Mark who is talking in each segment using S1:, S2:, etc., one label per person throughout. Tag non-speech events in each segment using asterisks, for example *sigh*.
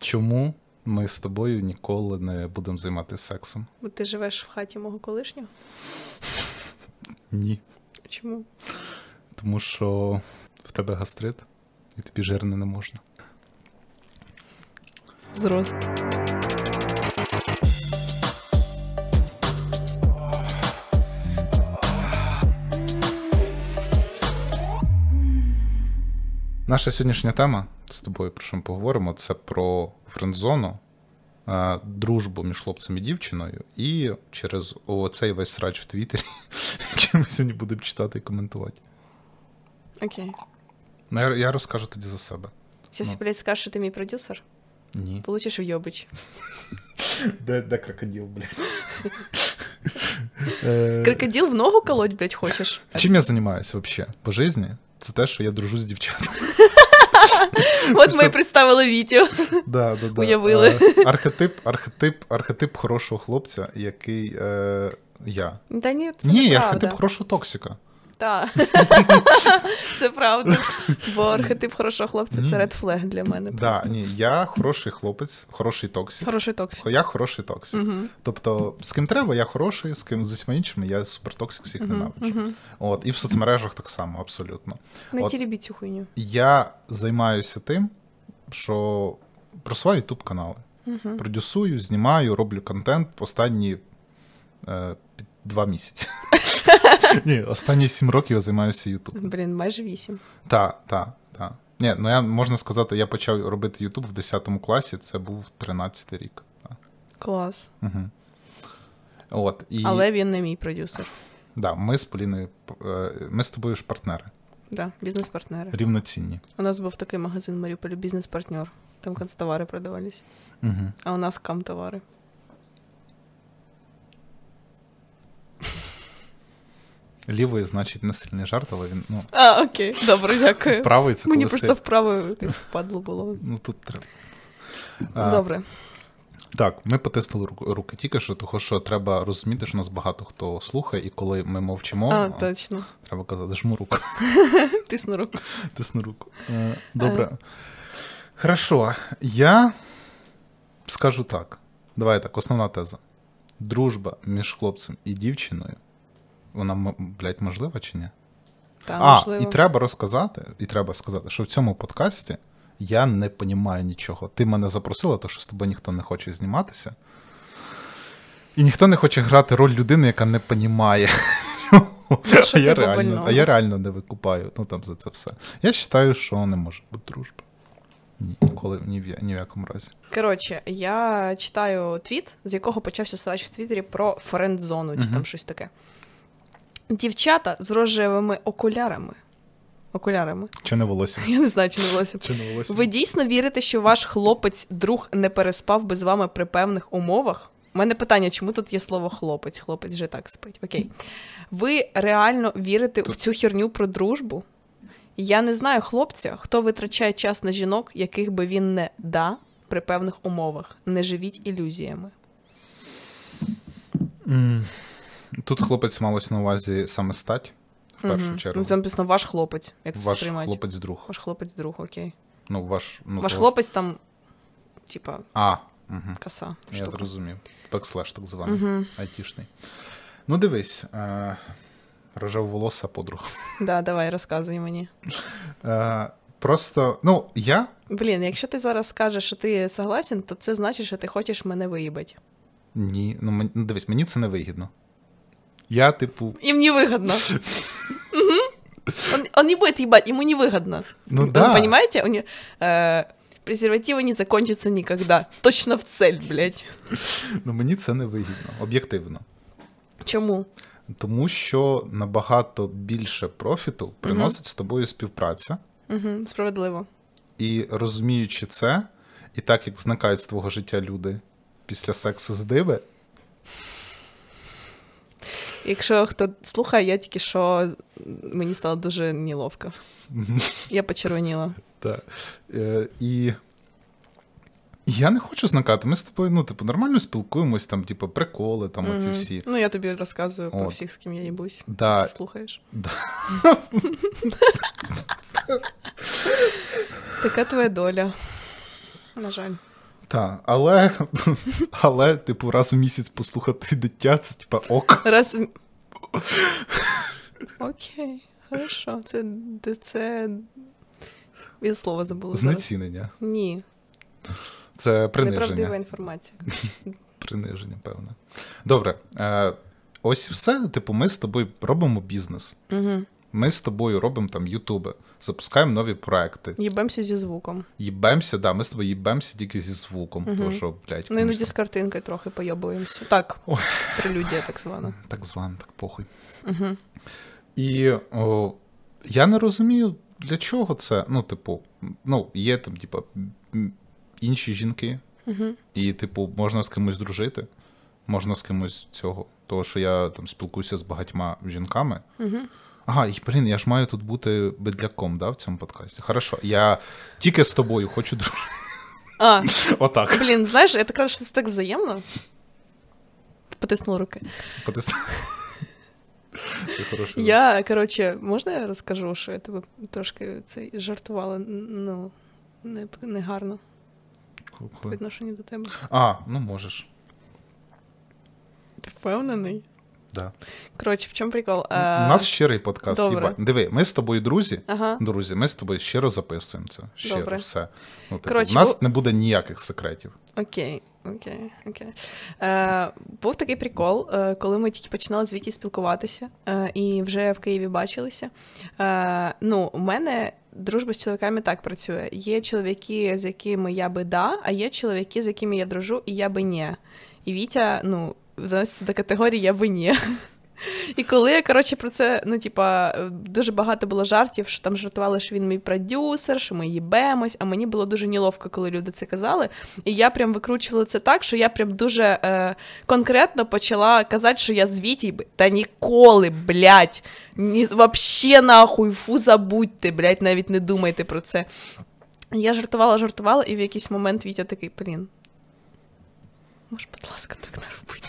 S1: чому ми з тобою ніколи не будемо займатися сексом?
S2: Бо ти живеш в хаті мого колишнього?
S1: Ні.
S2: Чому?
S1: Тому що в тебе гастрит, і тобі жирне не можна.
S2: Зрост.
S1: Наша сьогоднішня тема з тобою, про що ми поговоримо, це про френдзону, е, дружбу між хлопцем і дівчиною, і через оцей весь срач в Твіттері, *laughs* який ми сьогодні будемо читати і коментувати.
S2: Окей.
S1: Ну, я, я розкажу тоді за себе.
S2: Зараз,
S1: Ну.
S2: блядь, скажеш, що ти мій продюсер?
S1: Ні.
S2: Получиш вйобич.
S1: Де, де крокодил, блядь?
S2: Крокодил в ногу колоть, блядь, хочеш?
S1: Чим я займаюся взагалі по житті? Це те, що я дружу з дівчатами. *laughs*
S2: От ми і представили Вітю.
S1: Да, да, да.
S2: Уявили.
S1: Е, Архетип, архетип, архетип хорошого хлопця, який е, я.
S2: Та ні, це
S1: Ні, архетип хорошого токсика.
S2: Так. Це правда. Бо архетип хорошого хлопця це ред флег для мене.
S1: Да, ні, я хороший хлопець, хороший токсик.
S2: Хороший токсик.
S1: Я хороший токсик. Тобто, з ким треба, я хороший, з ким з усіма іншими, я супертоксик всіх ненавиджу. От, і в соцмережах так само, абсолютно.
S2: Не тірібіть цю хуйню.
S1: Я займаюся тим, що просуваю ютуб канали. Продюсую, знімаю, роблю контент останні е, два місяці. *laughs* *laughs* Ні, останні сім років я займаюся ютубом.
S2: Блін, майже вісім.
S1: Так, так, так. Ні, ну я можна сказати, я почав робити Ютуб в 10 класі, це був 13 рік. Так.
S2: Клас.
S1: Угу. От, і
S2: Але він не мій продюсер.
S1: да, ми з Поліною, е, ми з тобою ж партнери,
S2: Да, бізнес-партнери.
S1: рівноцінні.
S2: У нас був такий магазин в Маріуполі, бізнес-партнер. Там канцтовари продавались.
S1: Угу.
S2: А у нас камтовари.
S1: Лівий, значить, не сильний жарт, але він ну,
S2: А, окей, добре, дякую.
S1: правий це
S2: Мені просто вправо якось впадло було.
S1: Ну тут треба.
S2: Добре.
S1: Так, ми потиснули руки тільки що, тому що треба розуміти, що нас багато хто слухає, і коли ми мовчимо,
S2: А, точно.
S1: треба казати, жму руку, *laughs*
S2: Тисну руку.
S1: тисну руку. Е, Добре. Хорошо. Я скажу так. Давай так, основна теза. Дружба між хлопцем і дівчиною, вона, блядь, можлива чи ні?
S2: Та,
S1: а,
S2: можливо.
S1: і треба розказати, і треба сказати, що в цьому подкасті я не понімаю нічого. Ти мене запросила, то що з тобою ніхто не хоче зніматися. І ніхто не хоче грати роль людини, яка не понімає. А я, реально, а я реально не викупаю ну, там, за це все. Я вважаю, що не може бути дружби. Ні, ніколи, ні в, ні в якому разі.
S2: Коротше, я читаю твіт, з якого почався срач в Твіттері про френдзону, чи
S1: Мгм.
S2: там щось таке. Дівчата з рожевими окулярами. Окулярами.
S1: Чи не волосся?
S2: Я не знаю, чи не волосся.
S1: Чи не волосся?
S2: Ви дійсно вірите, що ваш хлопець-друг не переспав би з вами при певних умовах? У мене питання, чому тут є слово хлопець? Хлопець вже так спить. Окей. Ви реально вірите в цю херню про дружбу? Я не знаю хлопця, хто витрачає час на жінок, яких би він не да при певних умовах. Не живіть ілюзіями.
S1: М, Тут хлопець малось на увазі саме стать, в першу
S2: Мгм.
S1: чергу.
S2: Ну, там написано ваш хлопець. Як це
S1: Ваш
S2: сприймати?
S1: хлопець-друг.
S2: Ваш хлопець-друг, окей.
S1: Ну, ваш, ну,
S2: Ваш
S1: ж-
S2: хлопець там, типа,
S1: А, угу.
S2: коса.
S1: я
S2: штука.
S1: зрозумів. Бекслеш, так званий,
S2: Мгм.
S1: айтішний. Ну, дивись, е, рожевоволоса подруга. *laughs*
S2: Да, давай, розказуй мені.
S1: Е, просто, ну, я
S2: Блін, якщо ти зараз скажеш, що ти согласен, то це значить, що ти хочеш мене виїбати.
S1: ні. Ну, ну, дивись, мені це не вигідно Я, типу,
S2: Им не выгодно. Мгм. Он, он не будет ебать, ему не выгодно.
S1: Ну
S2: Вы
S1: да.
S2: понимаете? У не- э, презервативы не закончатся никогда. Точно в цель, блядь.
S1: ну, мені це не вигідно, об'єктивно.
S2: Чому?
S1: Тому що набагато більше профіту приносить з тобою співпраця.
S2: Угу, справедливо.
S1: І розуміючи це, і так як зникають з твого життя люди після сексу з диви,
S2: Якщо хто слухає, я тільки що мені стало дуже неловко. Я почервоніла.
S1: та, е, і. Я не хочу зникати. Ми з тобою, ну, типу, нормально спілкуємось, там, типу, приколи, там, оці всі.
S2: Ну, я тобі розказую про всіх, з ким я їбусь.
S1: Да.
S2: Ти слухаєш.
S1: Да. *laughs*
S2: Така твоя доля. На жаль.
S1: Так, але, *laughs* але, типу, раз у місяць послухати дитя, це типа ок.
S2: Раз. Окей, хорошо. Це. це... Я слово забула.
S1: Знецінення.
S2: Ні,
S1: Це
S2: неправдива інформація. *laughs*
S1: Приниження, певне. Добре. Е, ось все. Типу, ми з тобою робимо бізнес.
S2: Угу.
S1: Ми з тобою робимо там Ютуби, запускаємо нові проекти.
S2: Їбемося зі звуком.
S1: Їбемося, да, ми з тобою їбемося тільки зі звуком,
S2: Мгм.
S1: тому що, блядь,
S2: Ну, іноді з картинкою трохи пойобуємося. Так,
S1: Ой.
S2: прелюдія так звана.
S1: так звано, так похуй.
S2: Угу.
S1: І о, я не розумію, для чого це. Ну, типу, ну, є там, типу, інші жінки,
S2: Угу.
S1: і, типу, можна з кимось дружити, можна з кимось цього. Того, що я там спілкуюся з багатьма жінками.
S2: Угу.
S1: Ага, і блін, я ж маю тут бути бедляком, да, в цьому подкасті. Хорошо, я тільки з тобою хочу дружити.
S2: А, *laughs*
S1: Отак.
S2: блін, знаєш, я так кажу, що це так взаємно. Потиснула руки.
S1: Потис- *laughs* Це хороше.
S2: Я, коротше, можна я розкажу, що я тебе трошки цей жартувала, ну, не, не гарно по відношенню до тебе.
S1: А, ну можеш.
S2: Ти впевнений?
S1: Да.
S2: Коротше, в чому прикол?
S1: У нас щирий подкаст.
S2: добре.
S1: Диви, ми з тобою друзі.
S2: Ага.
S1: Друзі, ми з тобою щиро записуємо це. Щиро,
S2: Добре.
S1: все. Ну, типу,
S2: Коротше,
S1: у нас
S2: бу-
S1: не буде ніяких секретів.
S2: Окей, окей, окей. Е, був такий прикол, е, коли ми тільки починали з Віті спілкуватися е, і вже в Києві бачилися. Е, ну, у мене дружба з чоловіками так працює. Є чоловіки, з якими я би да, а є чоловіки, з якими я дружу, і я би ні. І Вітя, ну, відноситься до категорії я би ні. І коли я, коротше, про це, ну, типа, дуже багато було жартів, що там жартували, що він мій продюсер, що ми їбемось, а мені було дуже неловко, коли люди це казали. І я прям викручувала це так, що я прям дуже е, конкретно почала казати, що я з Вітій, би- та ніколи, блядь, ні, вообще нахуй, фу, забудьте, блядь, навіть не думайте про це. Я жартувала, жартувала, і в якийсь момент Вітя такий, блін. Може, будь ласка, так не робити.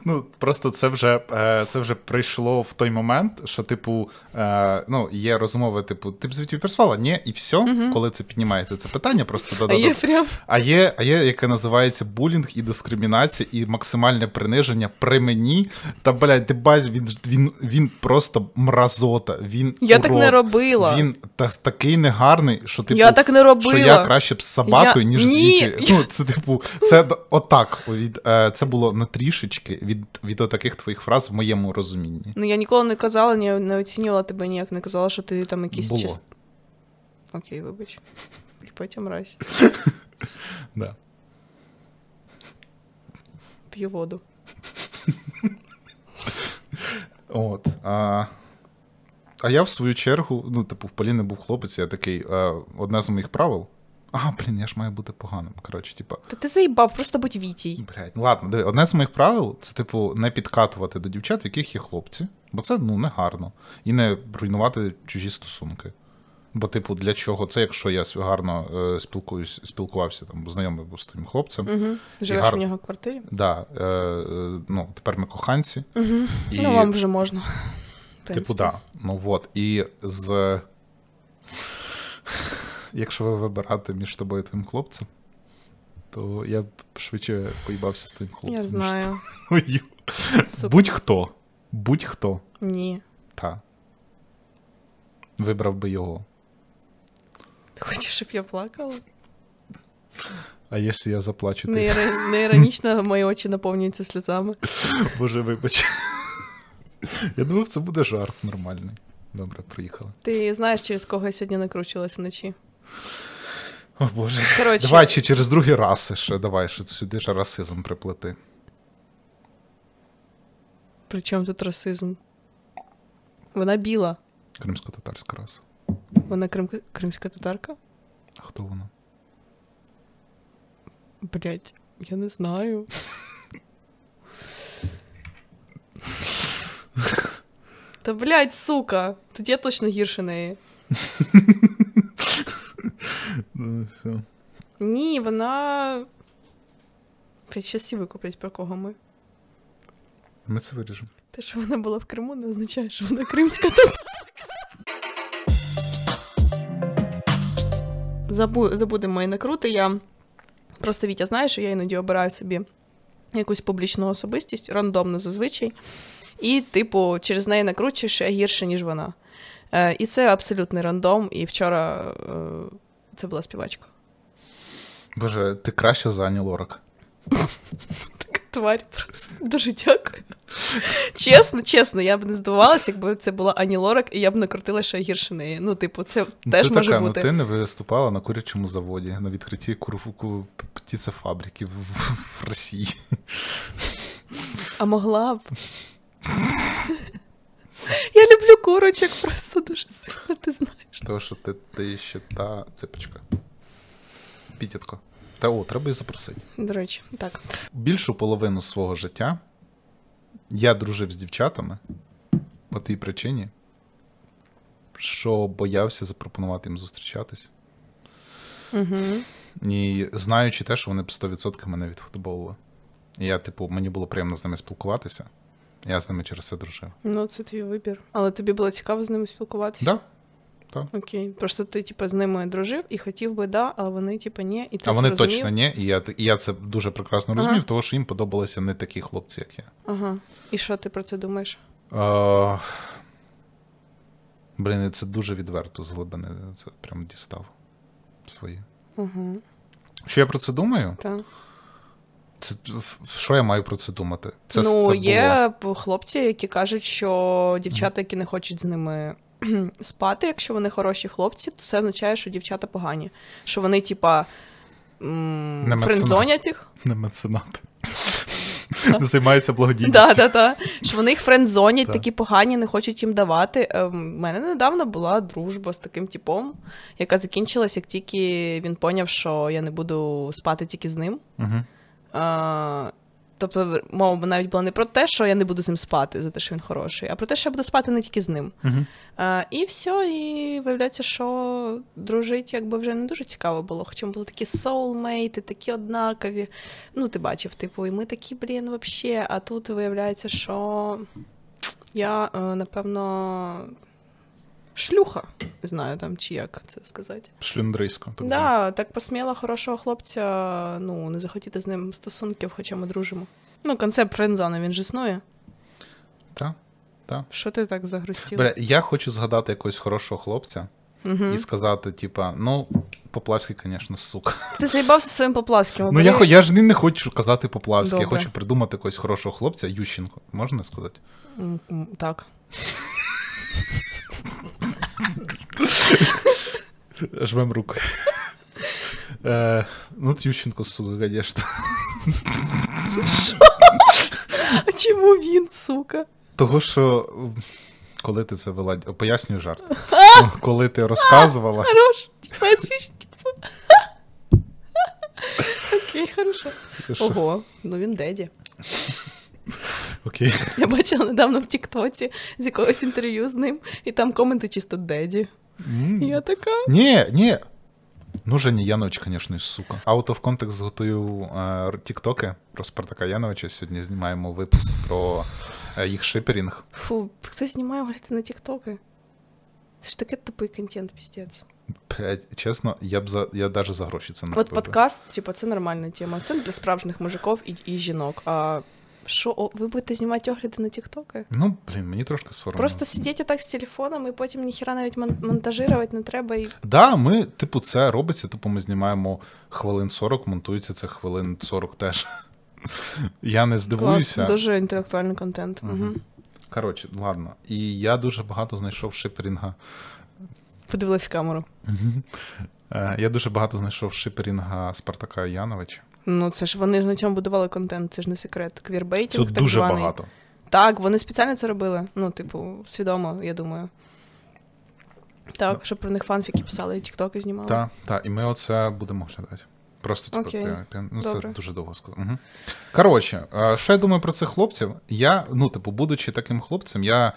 S1: Ну, просто це вже, е, це вже прийшло в той момент, що, типу, е, ну, є розмови, типу, ти б звідти переспала? Ні, і все, коли це піднімається, це питання, просто
S2: А
S1: да-да-да.
S2: є прям.
S1: А є, а є, яке називається булінг і дискримінація, і максимальне приниження при мені. Та блядь, ти бачиш, він, він, він просто мразота. Він
S2: Я так не робила.
S1: Він та, такий негарний, що типу,
S2: я так не робила.
S1: що я краще б з собакою,
S2: Я-
S1: ніж
S2: Ні,
S1: з дітьми. *laughs* Ну, це типу, це отак. Е, це було на трішечки від, від отаких твоїх фраз в моєму розумінні.
S2: Ну, я ніколи не казала, ні, не оцінювала тебе ніяк, не казала, що ти там якийсь
S1: Було.
S2: чис... Окей, вибач. Потім мразь. *laughs*
S1: Да.
S2: П'ю воду.
S1: От. А, а я в свою чергу, ну, типу, в Поліни був хлопець, я такий, е, одне з моїх правил. А, блін, я ж маю бути поганим. Коротше, типу,
S2: Та ти заїбав, просто будь вітій.
S1: блядь, ну ладно, диви, одне з моїх правил це, типу, не підкатувати до дівчат, в яких є хлопці, бо це ну, не гарно. І не руйнувати чужі стосунки. Бо, типу, для чого? Це якщо я гарно е, спілкуюсь, спілкувався, там, знайомий був з тим хлопцем.
S2: Угу. Живеш
S1: гар-
S2: у нього в квартирі?
S1: Да, е, е, ну, тепер ми коханці.
S2: Угу.
S1: І...
S2: Ну, вам вже можна.
S1: Типу, да. Ну от. І з. Якщо ви вибирати між тобою і твоїм хлопцем, то я б швидше поїбався з твоїм хлопцем.
S2: Я знаю.
S1: Будь-хто. Будь-хто.
S2: Ні.
S1: Та. Вибрав би його.
S2: Ти хочеш, щоб я плакала?
S1: А якщо я заплачу, ти.
S2: Не, іра- мої очі наповнюються сльозами.
S1: Боже, вибач. Я думав, це буде жарт нормальний. Добре, приїхали.
S2: Ти знаєш, через кого я сьогодні накручувалась вночі.
S1: О Боже.
S2: Коротше,
S1: Давай чи через другі раси ще, давай, що сюди ж расизм приплети.
S2: при чому тут расизм? Вона біла.
S1: Кримсько-татарська раса.
S2: Вона крим... кримська татарка?
S1: А хто вона?
S2: Блять, я не знаю. *laughs* Та блять, сука. Тут я точно гірше неї. *laughs*
S1: Ну, все.
S2: Ні, вона. Блять, щас всі викуплять, про кого ми.
S1: Ми це виріжемо.
S2: Те, що вона була в Криму, не означає, що вона кримська татарка. Забу... Забудемо мої накрути. Я Просто Вітя знає, що я іноді обираю собі якусь публічну особистість, рандомно зазвичай, і, типу, через неї накручуєш ще гірше, ніж вона. Е, І це абсолютний рандом. І вчора е, це була співачка.
S1: Боже, ти краще за Ані Лорак.
S2: Така тварь просто. Дуже дякую. Чесно, чесно, я б не здивувалася, якби це була Ані Лорак, і я б накрутила ще гірше неї. Ну, типу, це
S1: Ну,
S2: теж
S1: ти
S2: може
S1: така,
S2: бути.
S1: ну ти не виступала на курячому заводі на відкритті курфуку птицефабрики в, в, в Росії.
S2: А могла б. Я люблю курочок просто дуже сильно, ти знаєш.
S1: Тому що ти, ти ще та ципочка. Підітко. Та о, треба її запросити.
S2: До речі, так.
S1: Більшу половину свого життя я дружив з дівчатами по тій причині, що боявся запропонувати їм зустрічатись.
S2: Угу.
S1: І знаючи те, що вони б 100% мене відфутболили. І я, типу, мені було приємно з ними спілкуватися. Я з ними через це дружив.
S2: Ну, це твій вибір. Але тобі було цікаво з ними спілкуватися?
S1: Да?
S2: Окей. Просто ти, типу, з ними дружив і хотів би, да, а вони, типу, ні. І ти
S1: А вони
S2: зрозумів?
S1: точно ні, і я, і я це дуже прекрасно
S2: Ага.
S1: розумів, тому що їм подобалися не такі хлопці, як я.
S2: Ага. І що ти про це думаєш?
S1: А... Блін, це дуже відверто з глибини. Це прям дістав свої.
S2: Угу.
S1: Що я про це думаю?
S2: Так.
S1: Це що я маю про це думати? Це,
S2: ну,
S1: це
S2: є п- хлопці, які кажуть, що дівчата, які не хочуть з ними *clears throat* спати, якщо вони хороші хлопці, то це означає, що дівчата погані. Що вони, типа, м, френдзонять їх.
S1: Не меценат. *laughs* Займається благодійністю.
S2: Да, да, да. Що вони їх френдзонять,
S1: Так.
S2: такі погані, не хочуть їм давати. У мене недавно була дружба з таким типом, яка закінчилась, як тільки він поняв, що я не буду спати тільки з ним.
S1: Угу.
S2: А, тобто, мова навіть була не про те, що я не буду з ним спати за те, що він хороший, а про те, що я буду спати не тільки з ним.
S1: Угу.
S2: А, і все, і виявляється, що дружить якби вже не дуже цікаво було. Хоча ми були такі соулмейти, такі однакові. Ну, ти бачив, типу, і ми такі, блін, вообще. А тут виявляється, що я, е, напевно, шлюха. Не знаю там, чи як це сказати.
S1: Шлюндрийсько. Так.
S2: Да, так посміла хорошого хлопця, ну, не захотіти з ним стосунків, хоча ми дружимо. Ну, концепт френдзони, він ж існує.
S1: Так. Так.
S2: Що ти так загрустів?
S1: Бля, я хочу згадати якогось хорошого хлопця
S2: Угу.
S1: і сказати, типа, ну, Поплавський, звісно, сука.
S2: Ти заїбався своїм поплавським.
S1: Ну, я, я ж не хочу казати Поплавський, я хочу придумати якогось хорошого хлопця, Ющенко. Можна сказати?
S2: Так. *laughs* *laughs*
S1: Жмем руку. Е, ну, Ющенко, сука, звісно.
S2: А чому він, сука?
S1: Того, що коли ти це вела, пояснюю жарт. *laughs* Коли ти розказувала, *laughs*
S2: Хорош. Окей, хорошо. Ого, ну він деді.
S1: Окей. *laughs*
S2: Я бачила недавно в Тіктоці з якогось інтерв'ю з ним, і там коменти чисто деді. І я така.
S1: Ні, ні. Ну, Женя Янович, звісно, сука. Out of context готую е, тіктоки про Спартака Яновича. Сьогодні знімаємо випуск про е, їх шиперінг.
S2: Фу, хто знімає говорити на Тіктоки? Це ж таке тупий контент, піздець.
S1: Чесно, я б за я навіть за гроші це не
S2: От
S1: робив.
S2: подкаст, типу, це нормальна тема. Це для справжніх мужиків і, і жінок. А що, ви будете знімати огляди на Тіктоки?
S1: Ну, блін, мені трошки соромно.
S2: Просто сидіть отак з телефоном і потім ніхіра навіть мон- монтажувати не треба. І...
S1: Да, ми, типу, це робиться, типу, ми знімаємо хвилин 40, монтується це хвилин 40 теж. *laughs* Я не здивуюся.
S2: Клас, дуже інтелектуальний контент. Угу.
S1: Коротше, ладно. І я дуже багато знайшов шиперінга.
S2: Подивилась в камеру.
S1: Е, Я дуже багато знайшов шиперінга Спартака Яновича.
S2: Ну, це ж вони ж на цьому будували контент, це ж не секрет.
S1: Це
S2: так
S1: дуже
S2: званий.
S1: багато.
S2: Так, вони спеціально це робили. Ну, типу, свідомо, я думаю. Так,
S1: Ну.
S2: щоб про них фанфіки писали і тіктоки знімали.
S1: Так, так, і ми оце будемо глядати. Просто типу, ну, це дуже довго сказав. Угу. Коротше, що я думаю про цих хлопців? Я, ну, типу, будучи таким хлопцем, я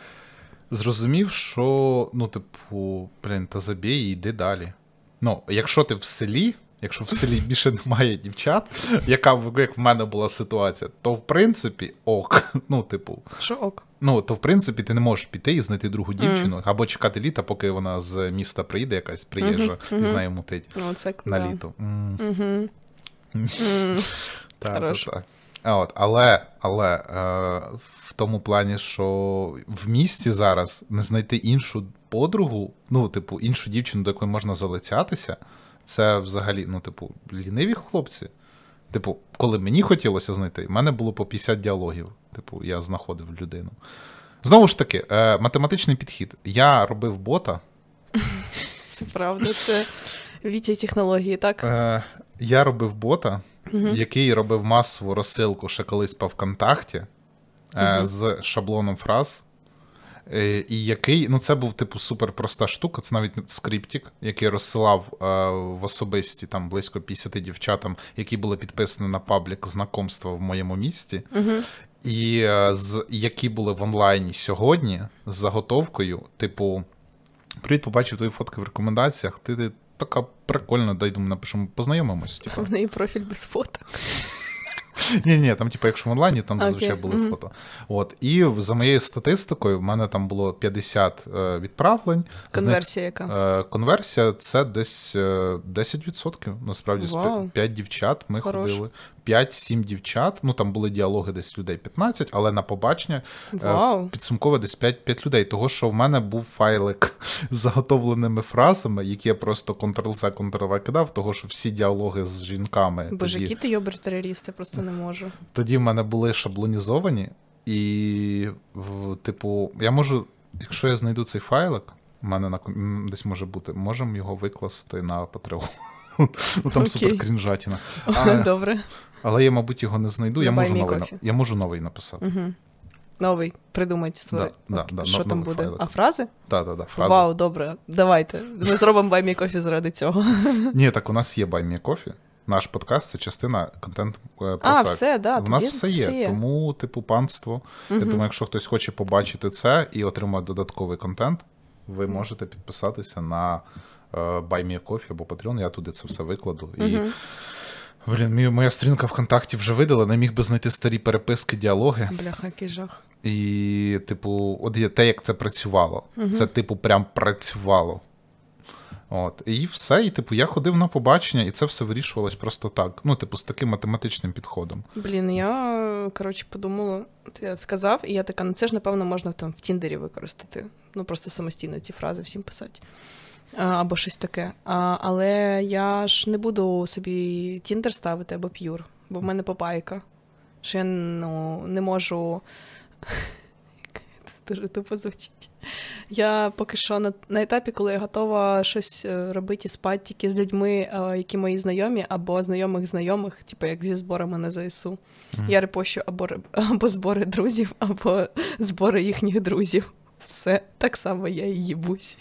S1: зрозумів, що, ну, типу, блін, та забій і йди далі. Ну, якщо ти в селі, якщо в селі більше немає дівчат, яка як в мене була ситуація, то в принципі ок. *laughs* Ну, типу,
S2: Що ок?
S1: ну, то в принципі ти не можеш піти і знайти другу дівчину, або чекати літа, поки вона з міста прийде, якась приїжджа,
S2: Мгм,
S1: і з нею мутить
S2: Ну, це
S1: на літо. Так, так, так. От, Але але е, в тому плані, що в місті зараз не знайти іншу подругу, ну, типу, іншу дівчину, до якої можна залицятися, це взагалі, ну, типу, ліниві хлопці. Типу, коли мені хотілося знайти, в мене було по 50 діалогів. Типу, я знаходив людину. Знову ж таки, е, математичний підхід. Я робив бота.
S2: Це правда, це віті технології, так?
S1: Е, Я робив бота, угу. який робив масову розсилку ще колись по ВКонтакті е, угу. з шаблоном фраз. Е, і який, ну це був типу суперпроста штука, це навіть скриптик, який розсилав е, в особисті там близько 50 дівчатам, які були підписані на паблік знакомства в моєму місті, угу. і е, з які були в онлайні сьогодні з заготовкою, типу, привіт, побачив твої фотки в рекомендаціях. Ти, ти така прикольна, дай думаю, напишемо, познайомимось.
S2: Типу. *laughs* В неї профіль без фоток. *laughs*
S1: Ні, ні, там, типу, якщо в онлайні, там зазвичай були фото. От. І за моєю статистикою, в мене там було 50 е, відправлень.
S2: Конверсія яка?
S1: Е, конверсія це десь 10%. Е, Насправді, wow. 5 дівчат ми ходили. 5-7 дівчат. Ну там були діалоги десь людей 15, але на побачення wow. підсумково десь 5 5 людей. Того, що в мене був файлик *laughs* з заготовленими фразами, які я просто Ctrl-C, Ctrl-V кидав, того що всі діалоги з жінками.
S2: Боже, які ти йобер терористи, просто не можу.
S1: Тоді в мене були шаблонізовані, і, типу, я можу, якщо я знайду цей файлик, у мене на десь може бути, можемо його викласти на Patreon. Ну там супер крінжатіна. *laughs*
S2: Добре.
S1: Але я, мабуть, його не знайду. Я можу новий я можу новий написати.
S2: Новий, придумайте своє.
S1: Да, да,
S2: Що там буде? А фрази?
S1: Так, так,
S2: так. Вау, добре. Давайте. Ми зробимо Buy Me Coffee заради цього.
S1: Ні, так у нас є Buy Me Coffee. Наш подкаст це частина контент
S2: е, А, все, да,
S1: У нас все є. є. Тому, типу, панство. Угу. Я думаю, якщо хтось хоче побачити це і отримати додатковий контент, ви можете підписатися на Me Coffee або Patreon, Я туди це все викладу. Угу. І Блін, моя сторінка ВКонтакті вже видала, не міг би знайти старі переписки, діалоги.
S2: Бляха, який жах.
S1: І, типу, от є те, як це працювало. Угу. Це, типу, прям працювало. От, І все. І, типу, я ходив на побачення, і це все вирішувалось просто так. Ну, типу, з таким математичним підходом.
S2: Блін, я коротше подумала, ти сказав, і я така, ну це ж, напевно, можна там в Тіндері використати. Ну, просто самостійно ці фрази всім писати або щось таке. А, Але я ж не буду собі Тіндер ставити або п'юр, бо в мене попайка. Що я ну, не можу. *laughs* Це дуже тупо звучить. Я поки що на на етапі, коли я готова щось е, робити і спати тільки з людьми, які мої знайомі, або знайомих знайомих, типу як зі зборами на ЗСУ. Mm-hmm. Я репощу або *laughs* або збори друзів, або збори їхніх друзів. Все так само я і їбусь.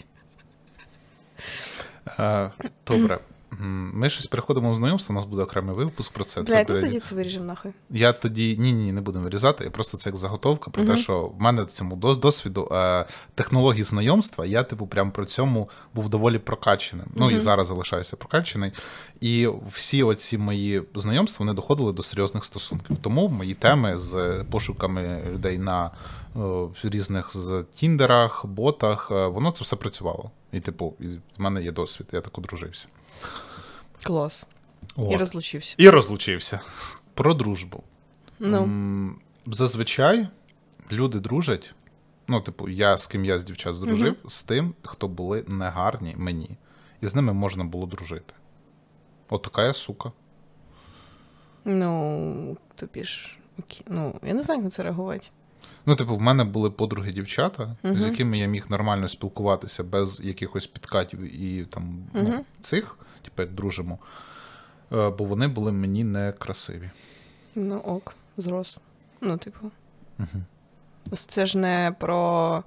S1: Е, добре. Ми щось переходимо в знайомство, у нас буде окремий випуск про це.
S2: Бля, це ну тоді це виріжемо нахуй.
S1: Я тоді ні, ні, не будемо вирізати. Я Просто це як заготовка про те, що в мене цьому досвіду е, технології знайомства, я, типу, прям при цьому був доволі прокаченим. Ну і зараз залишаюся прокачений. І всі оці мої знайомства вони доходили до серйозних стосунків. Тому мої теми з пошуками людей на в різних з тіндерах, ботах, е, воно це все працювало. І, типу, в мене є досвід, я так одружився.
S2: Клас. От. І розлучився.
S1: І розлучився. Про дружбу. Ну. Зазвичай люди дружать. Ну, типу, я з ким я з дівчат здружив, угу. з тим, хто були негарні мені. І з ними можна було дружити. От така я сука.
S2: Ну, тобі ж. Ну, я не знаю, як на це реагувати.
S1: Ну, типу, в мене були подруги дівчата, uh-huh. з якими я міг нормально спілкуватися без якихось підкатів і там uh-huh. ну, цих, типу, як дружимо. Е, бо вони були мені не красиві.
S2: Ну, ок, зрос. Ну, типу. Uh-huh. Це ж не про.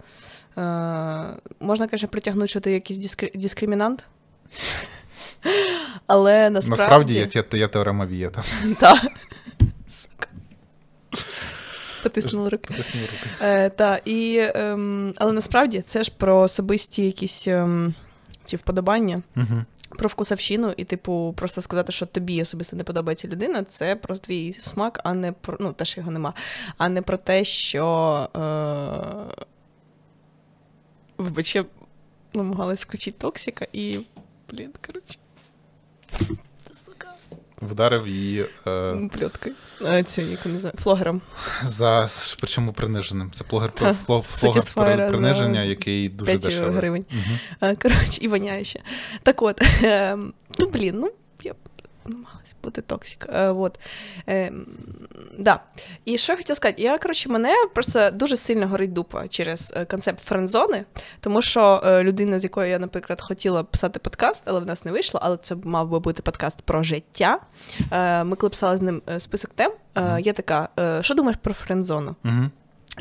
S2: Е, Можна, каже, притягнути, що ти якийсь дискр... дискримінант. *laughs* Але насправді.
S1: Насправді я, я, я теорема Вієта. *laughs*
S2: Так. Потиснули руки. Потиснули руки. Е, та, і, ем, Але насправді це ж про особисті якісь ем, ці вподобання. Угу. Про вкусовщину, і, типу, просто сказати, що тобі особисто не подобається людина, це про твій смак, а не про ну, теж його нема, а не про те, що. Е... Вибач, я намагалась включити Токсіка і. Блін, коротше.
S1: Вдарив її е...
S2: плюткою. Флогером.
S1: За причому приниженим. Це флогер про флогер приниження, який дуже дешевий.
S2: гривень. Угу. Коротше, і воняє ще. Так от, ем, ну блін, ну намагалась бути токсик. Е, вот. Е, да. І що я хотіла сказати? Я, коротше, мене просто дуже сильно горить дупа через е, концепт френдзони, тому що е, людина, з якою я, наприклад, хотіла писати подкаст, але в нас не вийшло, але це мав би бути подкаст про життя. Е, ми коли писали з ним е, список тем, е, я така: що думаєш про френдзону?
S1: Mm-hmm.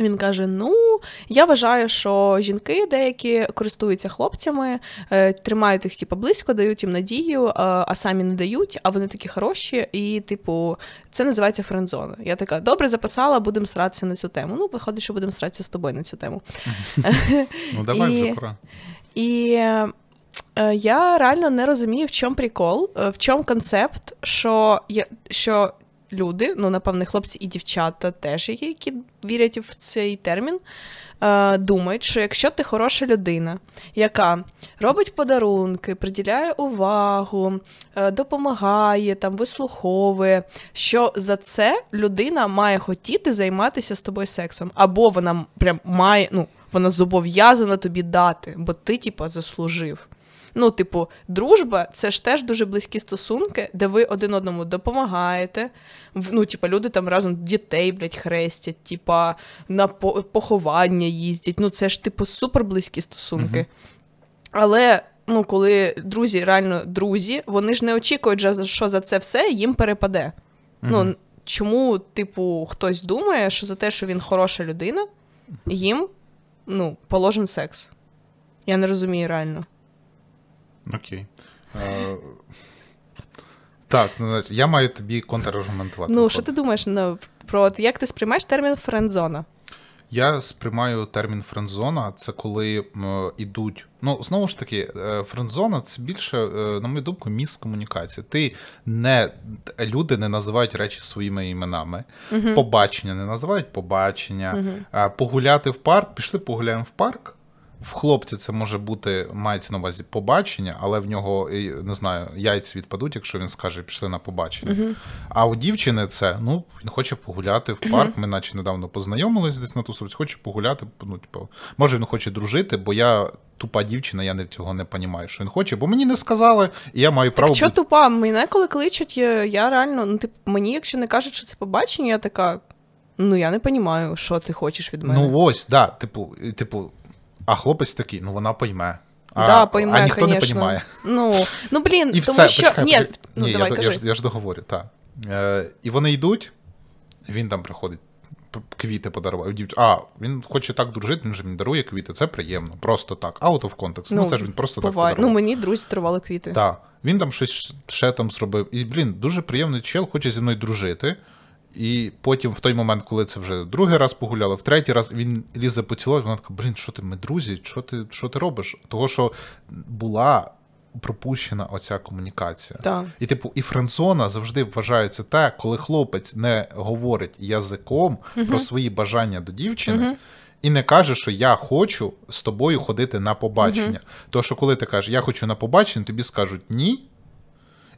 S2: Він каже: Ну, я вважаю, що жінки деякі користуються хлопцями, е, тримають їх типу, близько, дають їм надію, а самі не дають, а вони такі хороші, і, типу, це називається френдзона. Я така, добре, записала, будемо сратися на цю тему. Ну, виходить, що будемо сратися з тобою на цю тему. *laughs*
S1: Ну, давай вже пора.
S2: І е, я реально не розумію, в чому прикол, е, в чому концепт, що що люди, ну, напевне, хлопці і дівчата теж, які вірять в цей термін, е, думають, що якщо ти хороша людина, яка робить подарунки, приділяє увагу, е, допомагає, там, вислуховує, що за це людина має хотіти займатися з тобою сексом, або вона прям має, ну, вона зобов'язана тобі дати, бо ти, типа, заслужив. Ну, типу, дружба це ж теж дуже близькі стосунки, де ви один одному допомагаєте. Ну, типу, люди там разом дітей, блядь, хрестять, типа на поховання їздять. Ну, це ж, типу, супер близькі стосунки. uh Але. Ну, коли друзі, реально друзі, вони ж не очікують, що за це все їм перепаде. uh Ну, чому, типу, хтось думає, що за те, що він хороша людина, їм ну, положен секс? Я не розумію реально.
S1: Окей. Е, так, ну я маю тобі контраргументувати.
S2: Ну, що ти думаєш ну, про як ти сприймаєш термін френдзона?
S1: Я сприймаю термін френдзона, це коли м, ідуть. Ну, знову ж таки, е, френдзона це більше, е, на мою думку, міст комунікації. Ти не люди не називають речі своїми іменами. uh Побачення не називають побачення. uh Погуляти в парк, пішли погуляємо в парк. В хлопці це може бути, мається на увазі побачення, але в нього не знаю, яйця відпадуть, якщо він скаже, пішли на побачення. Uh-huh. А у дівчини це ну він хоче погуляти в парк. Uh-huh. Ми наче недавно познайомились десь на тусовці, хоче погуляти. Ну, типу, може він хоче дружити, бо я тупа дівчина, я не цього не розумію, що він хоче, бо мені не сказали, і я маю право.
S2: Що бути... тупа? Мене коли кличуть, я реально ну типу, мені, якщо не кажуть, що це побачення, я така. Ну я не розумію, що ти хочеш від мене.
S1: Ну ось, да, типу, типу. А хлопець такий, ну вона пойме.
S2: А да, пойме,
S1: а ніхто конечно. не розуміє.
S2: Ну, ну блін,
S1: і
S2: тому
S1: все,
S2: що.
S1: Почекай,
S2: Ні,
S1: ну, Ні давай, я, кажи. Я, ж, я ж договорю, так. Е, І вони йдуть, він там приходить, квіти подарував. А, він хоче так дружити, він же мені дарує квіти. Це приємно, просто так. Out of context. Ну, ну це ж він просто буває. так.
S2: подарував. Ну, мені друзі дарували квіти.
S1: Так. Він там щось ще там зробив. І, блін, дуже приємний чел, хоче зі мною дружити. І потім, в той момент, коли це вже другий раз погуляли, в третій раз він лізе поцілувати, вона така, блін, що ти ми друзі? Що ти що ти робиш? Того, що була пропущена оця комунікація.
S2: Так.
S1: І, типу, і френдзона завжди вважається те, коли хлопець не говорить язиком угу. про свої бажання до дівчини. Угу. І не каже, що я хочу з тобою ходити на побачення. Угу. То, що коли ти кажеш, я хочу на побачення, тобі скажуть ні.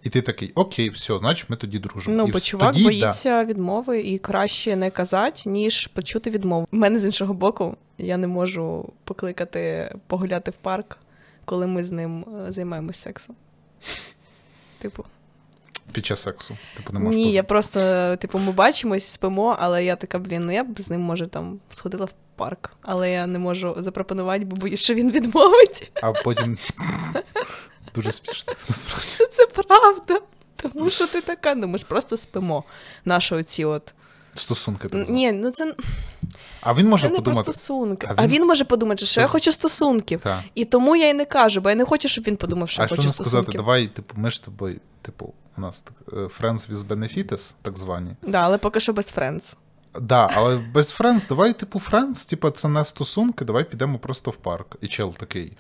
S1: І ти такий, окей, все, значить ми тоді дружимо.
S2: Ну, бо чувак тоді, боїться да. відмови і краще не казати, ніж почути відмову. У мене з іншого боку, я не можу покликати погуляти в парк, коли ми з ним е, займаємось сексом. *laughs* Типу.
S1: Під час сексу. Типу, не можеш
S2: Ні, поз... я просто, типу, ми бачимось, спимо, але я така, блін, ну я б з ним, може, там сходила в парк, але я не можу запропонувати, бо боюсь, що він *laughs* відмовить.
S1: А потім *laughs* дуже смішно, *laughs* насправді.
S2: Це правда. Тому що ти така, ну ми ж просто спимо. Наші оці от.
S1: Стосунки.
S2: Так Ні, ну це.
S1: А він може
S2: це
S1: подумати.
S2: не про стосунки. А він, а він може подумати, що це... я хочу стосунків.
S1: Так.
S2: І тому я й не кажу, бо я не хочу, щоб він подумав, що
S1: а
S2: я хочу
S1: стосунків. А що не сказати, давай, типу, ми ж тобою, типу, у нас так, е, friends with benefits, так звані.
S2: Да, але поки що без friends.
S1: Да, але без friends, давай, типу, friends, типу, це не стосунки, давай підемо просто в парк. І чел такий.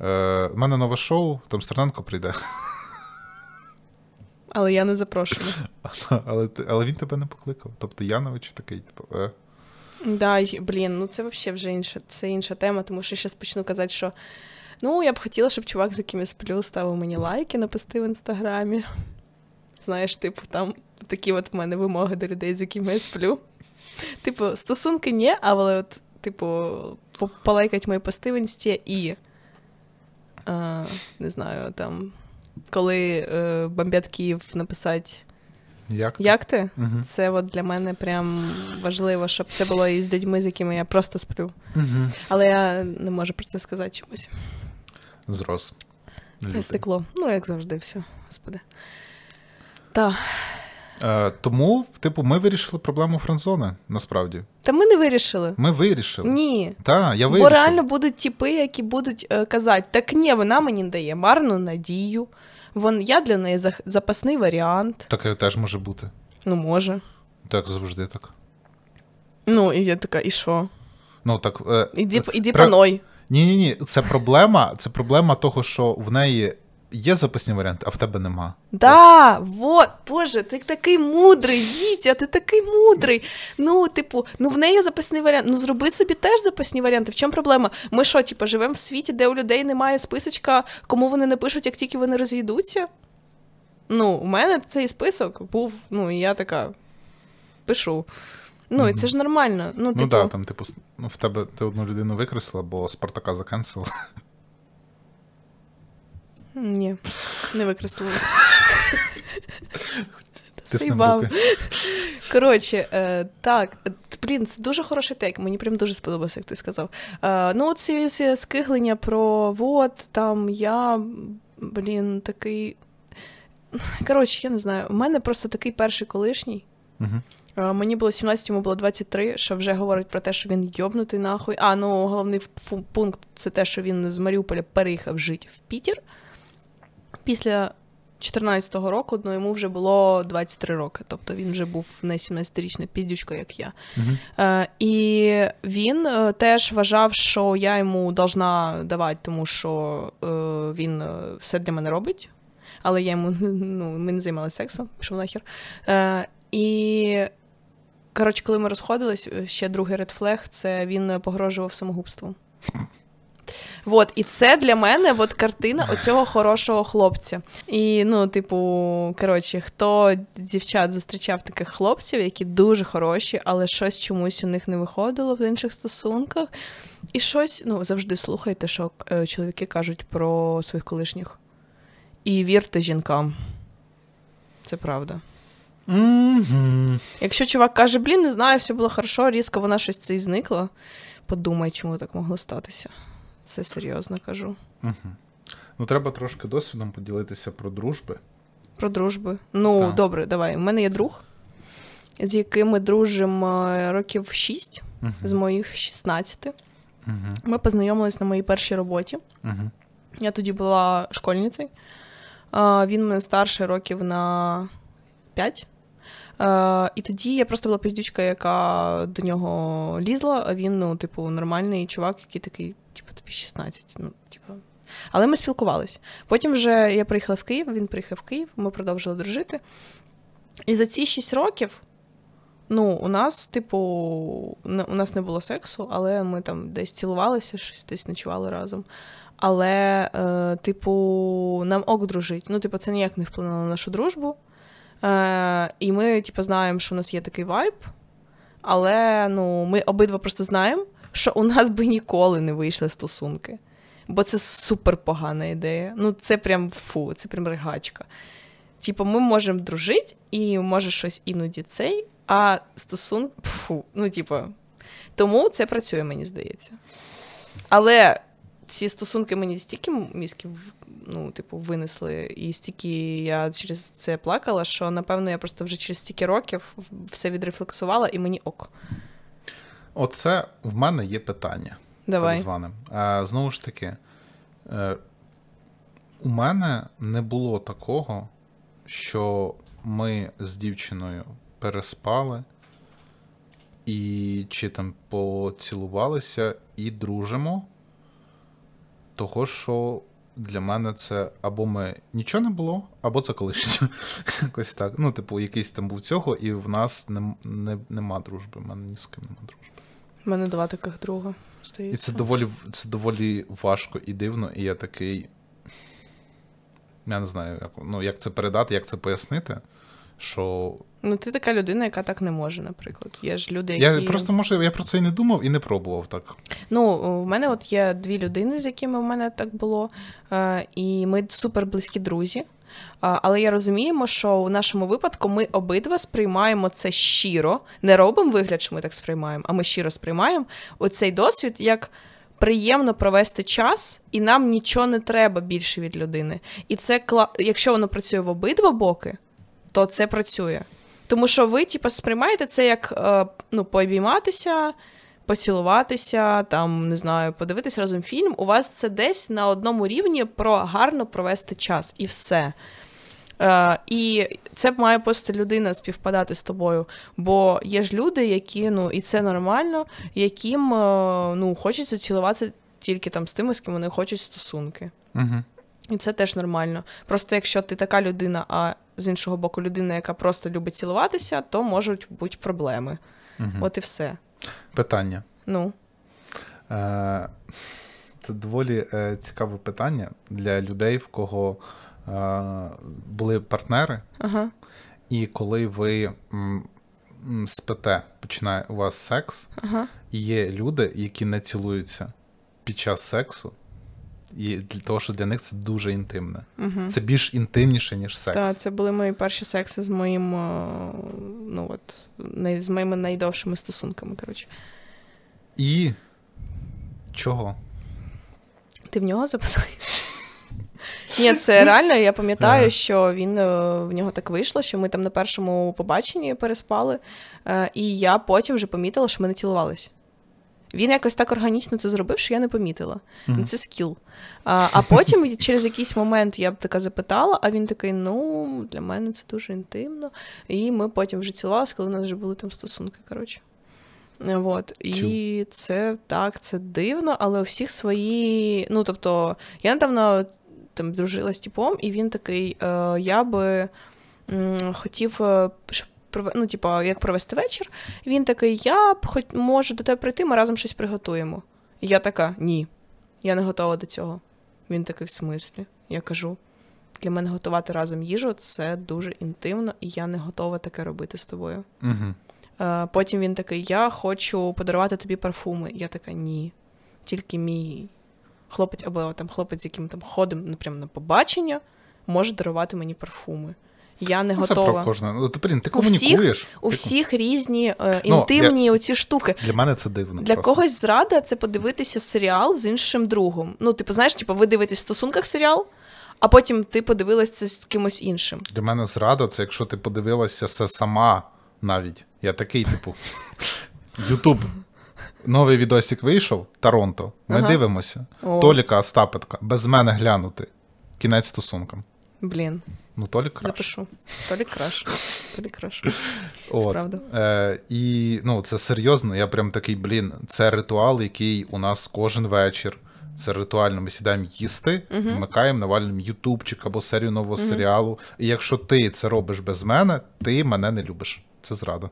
S1: У е, мене нове шоу, там Стерненко прийде.
S2: Але я не запрошую.
S1: Але але він тебе не покликав. Тобто Янович такий, типу. е.
S2: Да, блін, ну це взагалі вже інша це інша тема, тому що зараз почну казати, що ну, я б хотіла, щоб чувак, з яким я сплю, ставив мені лайки, написти в інстаграмі. Знаєш, типу, там такі от в мене вимоги до людей, з якими я сплю. Типу, стосунки ні, але от, типу, полайкать мої пости в інсті і е, не знаю, там, коли е, бомбять Київ написати.
S1: Як ти?
S2: Як ти?
S1: Угу.
S2: Це от для мене прям важливо, щоб це було із людьми, з якими я просто сплю.
S1: Угу.
S2: Але я не можу про це сказати чомусь.
S1: Зрос. Лютий.
S2: Стекло. Ну, як завжди, все, господи. Так.
S1: Е, тому, типу, ми вирішили проблему френдзони, насправді.
S2: Та ми не вирішили.
S1: Ми вирішили.
S2: Ні.
S1: Так, я
S2: Бо реально будуть тіпи, які будуть е, казати, так ні, вона мені дає марну надію. Вон я для неї зах- запасний варіант.
S1: Таке теж може бути.
S2: Ну, може.
S1: Так завжди так.
S2: Ну, і я така, і що?
S1: Ну так. Е,
S2: Іди, іди
S1: Про-
S2: паной.
S1: Ні, ні, ні. Це проблема. Це проблема того, що в неї є запасні варіанти, а в тебе нема.
S2: Да, вот, боже, ти такий мудрий, Вітя, ти такий мудрий. Ну, типу, ну в неї запасний варіант. Ну зроби собі теж запасні варіанти. В чому проблема? Ми що, типу, живемо в світі, де у людей немає списочка, кому вони напишуть, як тільки вони розійдуться? Ну, у мене цей список був, ну, і я така пишу. Ну, і це ж нормально. Ну,
S1: Ну
S2: типу,
S1: так, да, там, типу, ну, в тебе ти одну людину викреслила, бо Спартака закенсила.
S2: Ні, не *laughs* Заїбав.
S1: руки.
S2: Коротше, е, так, е, блін, це дуже хороший тейк. Мені прям дуже сподобався, як ти сказав. Е, ну, ці, ці скиглення про вот, там я, блін, такий. Коротше, я не знаю. У мене просто такий перший колишній.
S1: Мгм.
S2: Е, Мені було 17, йому було 23, що вже говорить про те, що він йобнутий нахуй. А, ну головний пункт це те, що він з Маріуполя переїхав жити в Пітер. Після 14-го року ну, йому вже було 23 роки. Тобто він вже був не 17-річна піздючка, як я.
S1: Мгм.
S2: Е, і він е, теж вважав, що я йому должна давати, тому що е, він е, все для мене робить. Але я йому *laughs* ну, ми не займалися сексом, пішов нахер. Е, і коротше, коли ми розходились, е, ще другий редфлег це він погрожував самогубством. Вот, і це для мене от картина оцього хорошого хлопця. І, ну, типу, коротше, хто дівчат зустрічав таких хлопців, які дуже хороші, але щось чомусь у них не виходило в інших стосунках. І щось, ну, завжди слухайте, що е, чоловіки кажуть про своїх колишніх. І вірте жінкам. Це правда.
S1: Мгм.
S2: Якщо чувак каже, блін, не знаю, все було хорошо, різко вона щось це і зникла, подумай, чому так могло статися. Це серйозно кажу.
S1: Мгм. Ну, треба трошки досвідом поділитися про дружби.
S2: Про дружби. Ну,
S1: Так.
S2: добре, давай. У мене є друг, з яким ми дружимо е, років 6
S1: Мгм.
S2: з моїх 16.
S1: Мгм.
S2: Ми познайомились на моїй першій роботі.
S1: Мгм.
S2: Я тоді була школьницею. Він мене старший років на 5. Е, і тоді я просто була пиздючка, яка до нього лізла, а він, ну, типу, нормальний чувак, який такий, типу, 16. Ну, типу. Але ми спілкувались. Потім вже я приїхала в Київ, він приїхав в Київ, ми продовжили дружити. І за ці 6 років, ну, у нас, типу, у нас не було сексу, але ми там десь цілувалися, щось десь ночували разом. Але, е, типу, нам ок дружить. Ну, типу, це ніяк не вплинуло на нашу дружбу. Е, і ми, типу, знаємо, що у нас є такий вайб, але ну, ми обидва просто знаємо, що у нас би ніколи не вийшли стосунки. Бо це супер погана ідея. Ну, це прям фу, це прям ригачка. Типу, ми можемо дружити, і може щось іноді цей, а стосунки фу. Ну, типу, тому це працює, мені здається. Але ці стосунки мені стільки мізків, ну, типу, винесли, і стільки я через це плакала, що напевно я просто вже через стільки років все відрефлексувала, і мені ок.
S1: Оце в мене є питання.
S2: Давай.
S1: Так зване. А, знову ж таки, е, у мене не було такого, що ми з дівчиною переспали і чи там поцілувалися і дружимо. Того, що для мене це або ми нічого не було, або це колишнє. *laughs* Якось так. Ну, типу, якийсь там був цього, і в нас не, не, нема дружби. У мене ні з ким нема дружби.
S2: У мене два таких друга.
S1: стоїть.
S2: І
S1: це доволі, це доволі важко і дивно, і я такий. Я не знаю, як, ну, як це передати, як це пояснити. що...
S2: Ну, ти така людина, яка так не може, наприклад. Є ж люди, які...
S1: Я просто може, я про це і не думав і не пробував так.
S2: Ну, в мене от є дві людини, з якими в мене так було, е, і ми супер близькі друзі. Але я розуміємо, що в нашому випадку ми обидва сприймаємо це щиро, не робимо вигляд, що ми так сприймаємо, а ми щиро сприймаємо оцей досвід як. Приємно провести час, і нам нічого не треба більше від людини. І це кла... якщо воно працює в обидва боки, то це працює. Тому що ви, типу, сприймаєте це як е, ну, пообійматися, поцілуватися, там, не знаю, подивитися разом фільм. У вас це десь на одному рівні про гарно провести час і все. Е, І це має просто людина співпадати з тобою. Бо є ж люди, які, ну, і це нормально, яким е, ну, хочеться цілуватися тільки там з тими, з ким вони хочуть стосунки.
S1: Угу.
S2: І це теж нормально. Просто якщо ти така людина, а з іншого боку, людина, яка просто любить цілуватися, то можуть бути проблеми. Угу. От і все.
S1: Питання.
S2: Ну.
S1: Е, Це доволі е, цікаве питання для людей, в кого е, були партнери,
S2: ага.
S1: і коли ви спите, починає у вас секс,
S2: ага.
S1: і є люди, які не цілуються під час сексу. І для того, що для них це дуже інтимне.
S2: Угу.
S1: Це більш інтимніше, ніж секс.
S2: Так, це були мої перші секси з моїм, ну от, з моїми найдовшими стосунками, коротше.
S1: І чого?
S2: Ти в нього запитаєш? Ні, це реально. Я пам'ятаю, що він е, в нього так вийшло, що ми там на першому побаченні переспали, е, і я потім вже помітила, що ми не цілувались. Він якось так органічно це зробив, що я не помітила. Mm-hmm. Це скіл. А а потім, *laughs* через якийсь момент, я б така запитала, а він такий: ну, для мене це дуже інтимно. І ми потім вже цілувалися, коли в нас вже були там стосунки. коротше. Вот. І це так, це дивно, але у всіх свої. Ну, тобто, я недавно там дружила з типом, і він такий: е, я би м, хотів, е, щоб ну, типу, як провести вечір. Він такий: Я б хоч можу до тебе прийти, ми разом щось приготуємо. І я така: ні, я не готова до цього. Він такий в смислі. Я кажу: для мене готувати разом їжу це дуже інтимно, і я не готова таке робити з тобою.
S1: Угу.
S2: Потім він такий: Я хочу подарувати тобі парфуми. Я така, ні. Тільки мій хлопець або там хлопець, з яким там ходимо напрям на побачення, може дарувати мені парфуми. Я не
S1: ну,
S2: готова.
S1: Це про кожне. Ну, ти, блін, ти комунікуєш.
S2: У всіх, у всіх різні е, інтимні ну, я... оці штуки.
S1: Для мене це дивно.
S2: Для
S1: просто.
S2: когось зрада це подивитися серіал з іншим другом. Ну, типу, знаєш, типу, ви дивитесь в стосунках серіал, а потім ти подивилася це з кимось іншим.
S1: Для мене зрада це якщо ти подивилася це сама навіть. Я такий, типу, *laughs* Ютуб. Новий відосик вийшов, Торонто. Ми ага. дивимося. О. Толіка Остапетка. Без мене глянути. Кінець стосункам.
S2: Блін.
S1: Ну, Толік краш.
S2: Запишу. Толік краш. Толік краш. *laughs*
S1: От.
S2: правда.
S1: Е, І ну, це серйозно. Я прям такий, блін, це ритуал, який у нас кожен вечір. Це ритуально. Ми сідаємо їсти, uh-huh. вмикаємо, навальним ютубчик або серію нового uh-huh. серіалу. І якщо ти це робиш без мене, ти мене не любиш. Це зрада.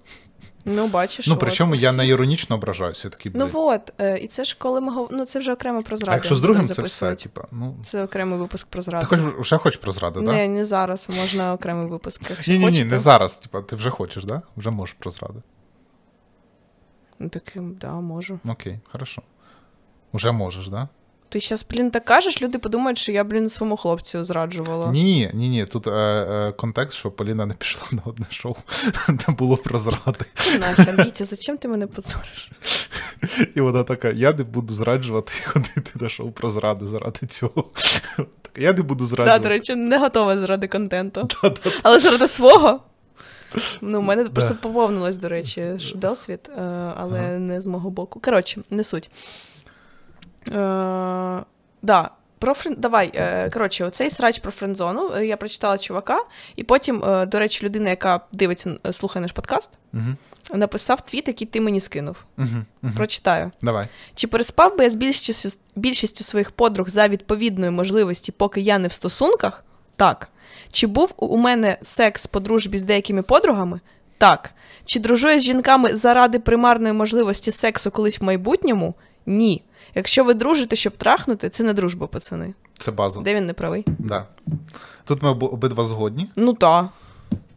S2: Ну, бачиш.
S1: Ну, причому я не іронічно ображаюся. такий,
S2: Ну от, і це ж коли ми говоримо, ну це вже окремо про зраду.
S1: А якщо з другим це все, типа, ну.
S2: Це окремий випуск про зраду.
S1: Ти хоч ще хочеш про зраду, так?
S2: Не, не зараз, можна окремий випуск.
S1: Ні, ні, ні, не зараз. Типа, ти вже хочеш, да? Вже можеш про зраду.
S2: Ну, таким, да, можу.
S1: Окей, хорошо. Уже можеш, да?
S2: Ти зараз, блін, так кажеш, люди подумають, що я, блін, своєму хлопцю зраджувала.
S1: Ні, ні, ні. Тут е, е, контекст, що Поліна не пішла на одне шоу, *laughs* де було про зради.
S2: Нахер, Вітя, зачем ти мене позориш?
S1: І вона така: я не буду зраджувати і *laughs* ходити на шоу про зради заради цього. Я не буду зраджувати.
S2: Так, до речі, не готова заради контенту. *laughs* Але заради свого. Ну, у мене просто поповнилось, до речі, досвід, е, але не з мого боку. Коротше, не суть. Е, да, про френ... Давай, е, коротше, оцей срач про френдзону. Е, я прочитала чувака, і потім, е, до речі, людина, яка дивиться, е, слухає наш подкаст,
S1: uh
S2: написав твіт, який ти мені скинув.
S1: uh
S2: Прочитаю.
S1: Давай.
S2: Чи переспав би я з більшістю, більшістю своїх подруг за відповідної можливості, поки я не в стосунках? Так. Чи був у мене секс по дружбі з деякими подругами? Так. Чи дружу я з жінками заради примарної можливості сексу колись в майбутньому? Ні. Якщо ви дружите, щоб трахнути, це не дружба, пацани.
S1: Це база.
S2: Де він не правий?
S1: Да. Тут ми обидва згодні.
S2: Ну та.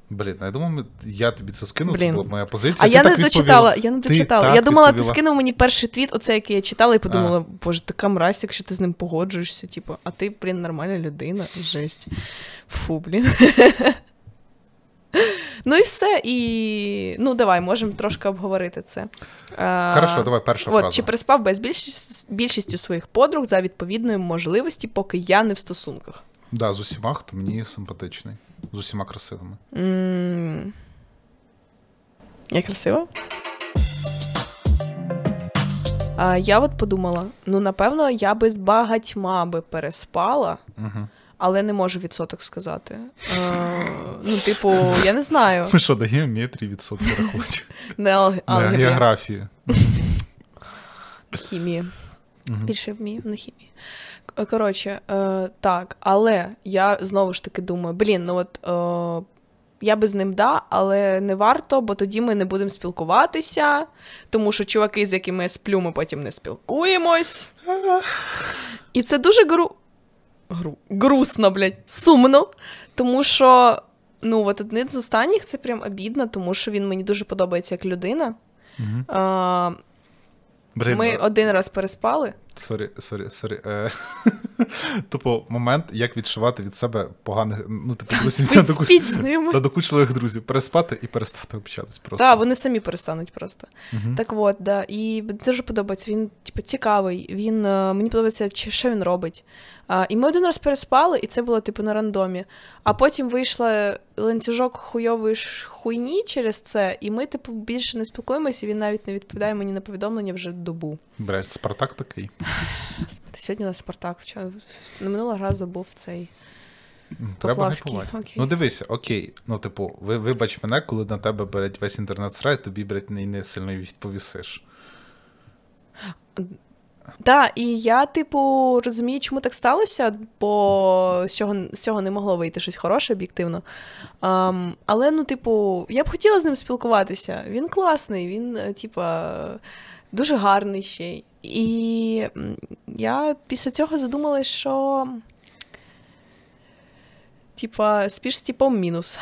S1: Блін, я думав, ми- я тобі це скинув, це
S2: Блін.
S1: була б моя позиція.
S2: А
S1: Ти
S2: я
S1: так
S2: не
S1: відповіла.
S2: дочитала, я не
S1: Ти
S2: дочитала.
S1: так
S2: Я думала, ти
S1: відповіла.
S2: скинув мені перший твіт, оце який я читала, і подумала, боже, така мразь, якщо ти з ним погоджуєшся, типу, а ти, блін, нормальна людина. Жесть. Фу, блін. *laughs* Ну і все. І ну давай, можемо трошки обговорити це.
S1: Хорошо, давай перша
S2: От,
S1: фраза.
S2: чи переспав без більшість, більшістю своїх подруг за відповідної можливості, поки я не в стосунках?
S1: Да, з усіма, хто мені симпатичний. З усіма красивими.
S2: м Я красива? А, я от подумала: ну, напевно, я би з багатьма би переспала,
S1: Угу.
S2: Але не можу відсоток сказати. А, ну, типу, я не знаю.
S1: Ми що, даємо метрі відсотки рахувати?
S2: Не алг... Алгебрі,
S1: географії.
S2: хімії.
S1: Мгм.
S2: Більше вмію на хімії. К- Коротше, е, так, але я знову ж таки думаю, блін, ну от е, я би з ним да, але не варто, бо тоді ми не будемо спілкуватися, тому що чуваки, з якими я сплю, ми потім не спілкуємось. І це дуже гру... Гру... грустно, блядь, сумно. Тому що, ну, от один з останніх це прям обідно, тому що він мені дуже подобається як людина.
S1: Угу.
S2: А,
S1: Блин,
S2: ми один раз переспали.
S1: Sorry, sorry, sorry. *laughs* Тупо момент, як відшивати від себе поганих, ну, типу, друзів та
S2: Спіть,
S1: доку-
S2: з ними.
S1: та докучливих друзів. Переспати і перестати общатись просто.
S2: Так, вони самі перестануть просто.
S1: Мгм.
S2: Так от, да. І мені дуже подобається. Він, типу, цікавий. Він е, мені подобається, що він робить. А, і ми один раз переспали, і це було типу на рандомі. А потім вийшла ланцюжок хуйової хуйні через це, і ми, типу, більше не спілкуємося, і він навіть не відповідає мені на повідомлення вже добу.
S1: Блядь, Спартак такий.
S2: Господи, сьогодні на Спартак. Вчора на минулого разу був цей.
S1: Треба гайпувати.
S2: окей.
S1: Ну дивися, окей. Ну, типу, ви, вибач мене, коли на тебе береть весь інтернет срає, тобі, блядь, не, не сильно відповісиш.
S2: Так, і я, типу, розумію, чому так сталося, бо з цього, з цього не могло вийти щось хороше, об'єктивно. Ам, але, ну, типу, я б хотіла з ним спілкуватися. Він класний, він, типа, дуже гарний ще. І я після цього задумалась, що. Типа, спіш з типом мінус.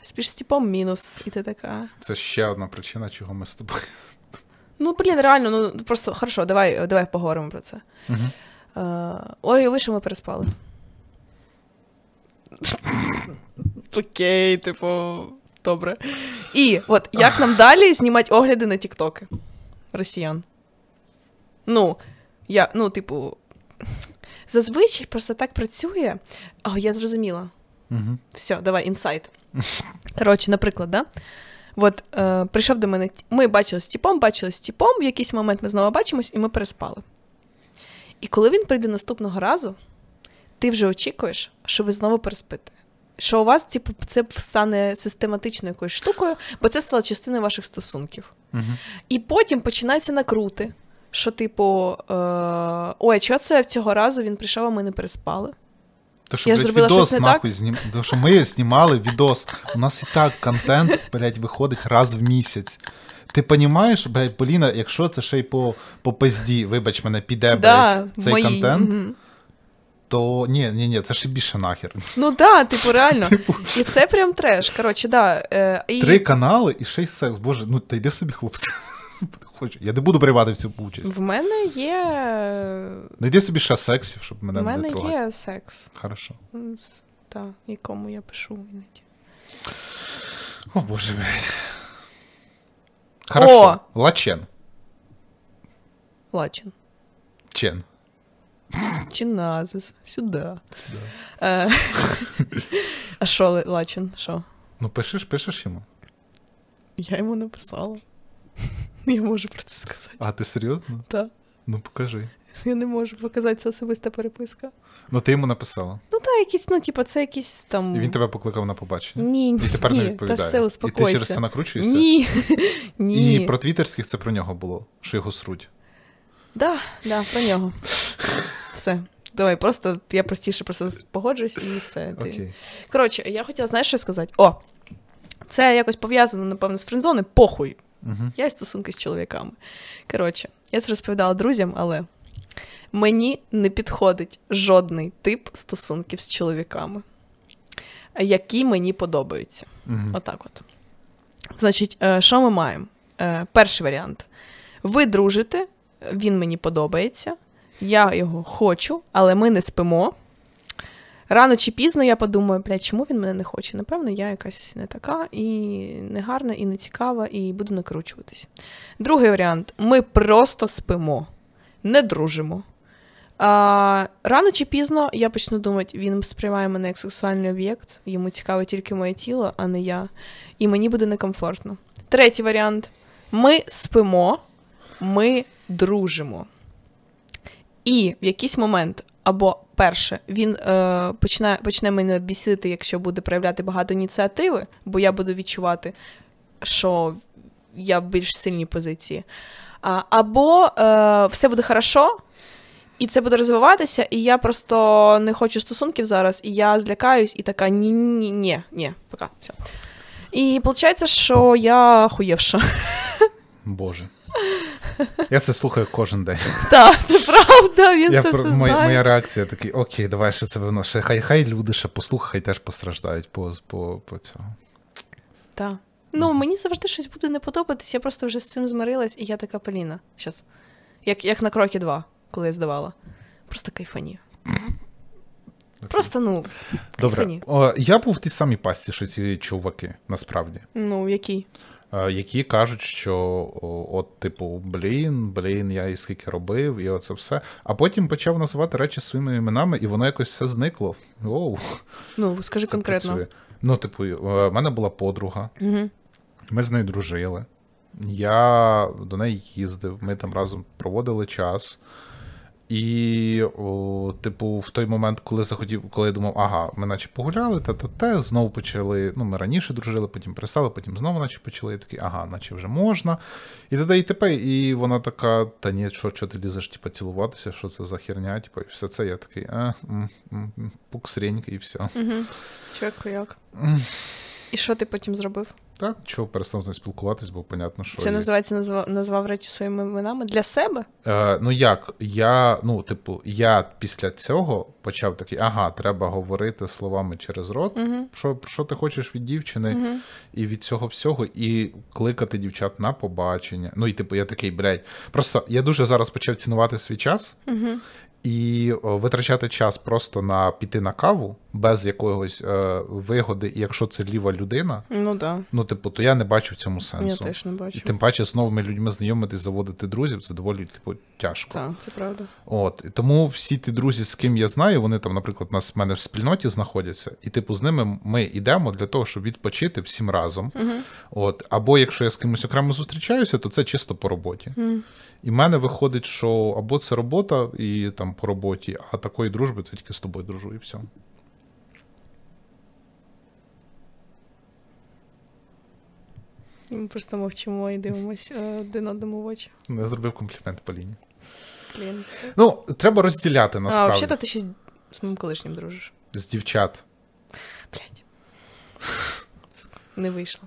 S2: Спіш з типом мінус. І ти така.
S1: Це ще одна причина, чого ми з тобою.
S2: Ну, блін, реально, ну просто хорошо, давай, давай поговоримо про це.
S1: Мгм.
S2: Е, Ой, ви що ми переспали. Окей, типу, добре. І от як нам далі знімати огляди на тіктоки росіян? Ну, я, ну, типу, зазвичай просто так працює. О, я зрозуміла.
S1: Мгм.
S2: Все, давай, інсайт. *laughs* Коротше, наприклад, да? От е, прийшов до мене, ми бачили з тіпом, бачили з тіпом, в якийсь момент ми знову бачимось, і ми переспали. І коли він прийде наступного разу, ти вже очікуєш, що ви знову переспите. Що у вас типу, це стане систематичною якоюсь штукою, бо це стало частиною ваших стосунків.
S1: Мгм.
S2: І потім починаються накрути, що, типу, е, ой, а чого це цього разу він прийшов, а ми не переспали?
S1: То що,
S2: Я
S1: блядь,
S2: зробила
S1: відос
S2: щось не
S1: нахуй знім... То що ми знімали відос. У нас і так контент, блядь, виходить раз в місяць. Ти розумієш, блядь, Поліна, якщо це ще й по, по пизді, вибач мене, піде, блядь, цей
S2: мої.
S1: контент,
S2: Мгм.
S1: то ні, ні, ні, це ще більше нахер.
S2: Ну да, типу, реально. *laughs* І це прям треш. Коротше, да. Е, і...
S1: Три канали і й секс. Боже, ну та йди собі, хлопці. Хочу. Я не буду приймати в цю участь.
S2: В мене є.
S1: Найди собі ще сексів, щоб мене
S2: В
S1: не
S2: мене
S1: трогати.
S2: є секс.
S1: Хорошо.
S2: М, с- Та, якому я пишу іноді.
S1: О, боже, блядь. Хорошо. Лачен.
S2: Лачин.
S1: Чен.
S2: Чиназис. Сюди.
S1: Сюди.
S2: Е, *laughs* А що Л- Лачин? Що?
S1: Ну, пишеш, пишеш йому.
S2: Я йому написала. *laughs* Я можу про це сказати.
S1: А ти серйозно?
S2: Та.
S1: Ну покажи.
S2: Я не можу показати це особиста переписка.
S1: Ну ти йому написала.
S2: Ну, та, якісь, ну, типу, це якісь там.
S1: І він тебе покликав на побачення.
S2: Ні,
S1: І тепер
S2: ні,
S1: не відповідає.
S2: Та все,
S1: і ти через це накручуєшся?
S2: Ні. *laughs* Ні.
S1: І про твіттерських це про нього було, що його сруть.
S2: Да, да, про нього. Все. Давай, просто я простіше просто погоджуюсь і все. Ти...
S1: Окей.
S2: Коротше, я хотіла, знаєш, що сказати? О, це якось пов'язано, напевно, з френдзони. Похуй.
S1: Угу.
S2: Я і стосунки з чоловіками. Коротше, я це розповідала друзям, але Мені не підходить жодний тип стосунків з чоловіками, які мені подобаються.
S1: Угу.
S2: Отак от. Значить, е, що ми маємо? Е, перший варіант. Ви дружите, він мені подобається, я його хочу, але ми не спимо. Рано чи пізно я подумаю, блядь, чому він мене не хоче? Напевно, я якась не така, і не гарна, і не цікава, і буду накручуватись. Другий варіант: ми просто спимо, не дружимо. А, Рано чи пізно я почну думати, він сприймає мене як сексуальний об'єкт, йому цікаве тільки моє тіло, а не я. І мені буде некомфортно. Третій варіант: ми спимо, ми дружимо. І в якийсь момент, або перше, він е, почне почне мене бісити, якщо буде проявляти багато ініціативи, бо я буду відчувати, що я в більш сильній позиції. А, Або е, все буде хорошо, і це буде розвиватися, і я просто не хочу стосунків зараз, і я злякаюсь, і така ні-ні, ні, ні, пока, все. І виходить, що я хуєвша.
S1: Боже. Я це слухаю кожен день. *laughs*
S2: Так, це правда, він
S1: Я
S2: це
S1: про-
S2: все
S1: моя,
S2: знає.
S1: моя реакція такий, окей, давай ще це воно. Ще хай, хай люди ще послухають, хай теж постраждають по, по, по цьому.
S2: Так. Ну, мені завжди щось буде не подобатись, я просто вже з цим змирилась, і я така Поліна. Щас. Як, як на крокі два, коли я здавала. Просто кайфані. Просто, ну,
S1: Добре.
S2: кайфані.
S1: О, я був в тій самій пасті, що ці чуваки, насправді.
S2: Ну, який?
S1: Які кажуть, що от, типу, блін, блін, я і скільки робив, і оце все. А потім почав називати речі своїми іменами, і воно якось все зникло. Оу,
S2: Ну, скажи
S1: це
S2: конкретно.
S1: працює. Ну, типу, в мене була подруга,
S2: Угу.
S1: ми з нею дружили. Я до неї їздив, ми там разом проводили час. І, о, типу, в той момент, коли захотів, коли я думав, ага, ми наче погуляли, та та те, знову почали. Ну, ми раніше дружили, потім перестали, потім знову наче почали. Я такий, ага, наче вже можна. І т.д. і т.п. І вона така: та ні, що, що ти лізеш, типу, цілуватися, що це за херня? Типу, і все це я такий, а, м, пуксренька, і все.
S2: Угу. Чувак, як. *clears throat* І що ти потім зробив?
S1: Та чого перестав з нею спілкуватись, бо понятно, що.
S2: Це називається назвав, назвав речі своїми іменами для себе?
S1: Е, ну як, я, ну, типу, я після цього почав такий, ага, треба говорити словами через рот,
S2: Угу.
S1: що, що ти хочеш від дівчини,
S2: Угу.
S1: і від цього всього, і кликати дівчат на побачення. Ну, і типу, я такий, блядь. Просто я дуже зараз почав цінувати свій час
S2: Угу.
S1: І витрачати час просто на піти на каву без якогось е, вигоди, і якщо це ліва людина,
S2: Ну да.
S1: ну, типу, то я не бачу в цьому
S2: я теж не
S1: І
S2: бачу.
S1: тим паче з новими людьми знайомитись, заводити друзів, це доволі типу, тяжко.
S2: Так, це правда.
S1: От і тому всі ті друзі, з ким я знаю, вони там, наприклад, нас в мене в спільноті знаходяться, і типу з ними ми йдемо для того, щоб відпочити всім разом.
S2: Угу.
S1: От, або якщо я з кимось окремо зустрічаюся, то це чисто по роботі.
S2: Угу.
S1: І в мене виходить, що або це робота і там по роботі, а такої дружби це тільки з тобою дружу, і все.
S2: Ми просто мовчимо і дивимося е, один одному в очі.
S1: Я зробив комплімент Поліні.
S2: Блін, це...
S1: Ну, треба розділяти насправді.
S2: А, взагалі ти ще з- з моїм колишнім дружиш.
S1: з дівчат.
S2: Блять. Не вийшло.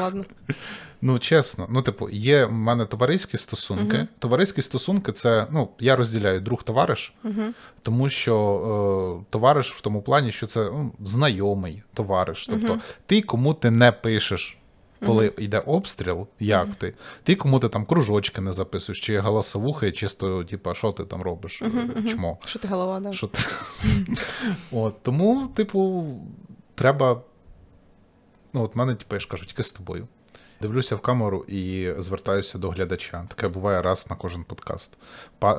S2: Ладно. *laughs*
S1: Ну, чесно, ну, типу, є в мене товариські стосунки.
S2: Мгм.
S1: Товариські стосунки це, ну, я розділяю друг-товариш,
S2: Угу.
S1: тому що е, товариш в тому плані, що це ну, знайомий товариш. Тобто,
S2: Мгм.
S1: ти кому ти не пишеш. Коли йде обстріл, як ти? Ти кому ти там кружочки не записуєш, чи голосовухи, чисто, типа, що ти там робиш? Е. Чмо.
S2: Що ти голова, да?
S1: Що ти? *laughs* От, тому, типу, треба. Ну, от мене, типу, я ж кажу, тільки з тобою. Дивлюся в камеру і звертаюся до глядача. Таке буває раз на кожен подкаст.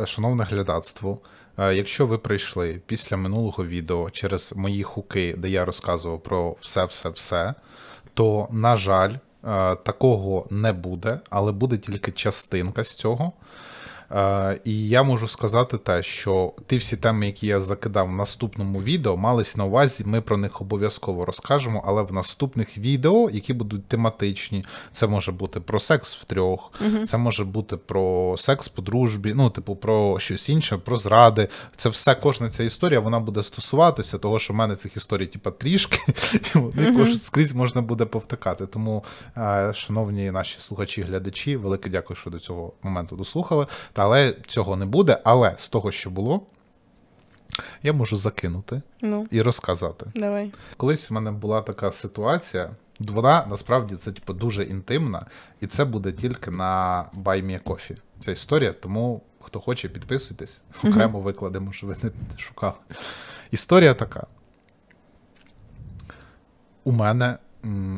S1: Шановне глядацтво, е, якщо ви прийшли після минулого відео через мої хуки, де я розказував про все-все-все, то, на жаль, е, такого не буде, але буде тільки частинка з цього. Е, І я можу сказати те, що ті всі теми, які я закидав в наступному відео, мались на увазі, ми про них обов'язково розкажемо, але в наступних відео, які будуть тематичні, це може бути про секс в трьох, це може бути про секс по дружбі, ну, типу, про щось інше, про зради. Це все, кожна ця історія, вона буде стосуватися того, що в мене цих історій, типа, трішки, і вони кож- скрізь можна буде повтикати. Тому, е, шановні наші слухачі, глядачі, велике дякую, що до цього моменту дослухали. Але цього не буде. Але з того, що було, я можу закинути
S2: Ну,
S1: і розказати.
S2: давай.
S1: Колись в мене була така ситуація. Вона насправді це типу, дуже інтимна, і це буде тільки на Coffee. Ця історія, тому хто хоче, підписуйтесь. Окремо викладемо, що ви не шукали. Історія така. У мене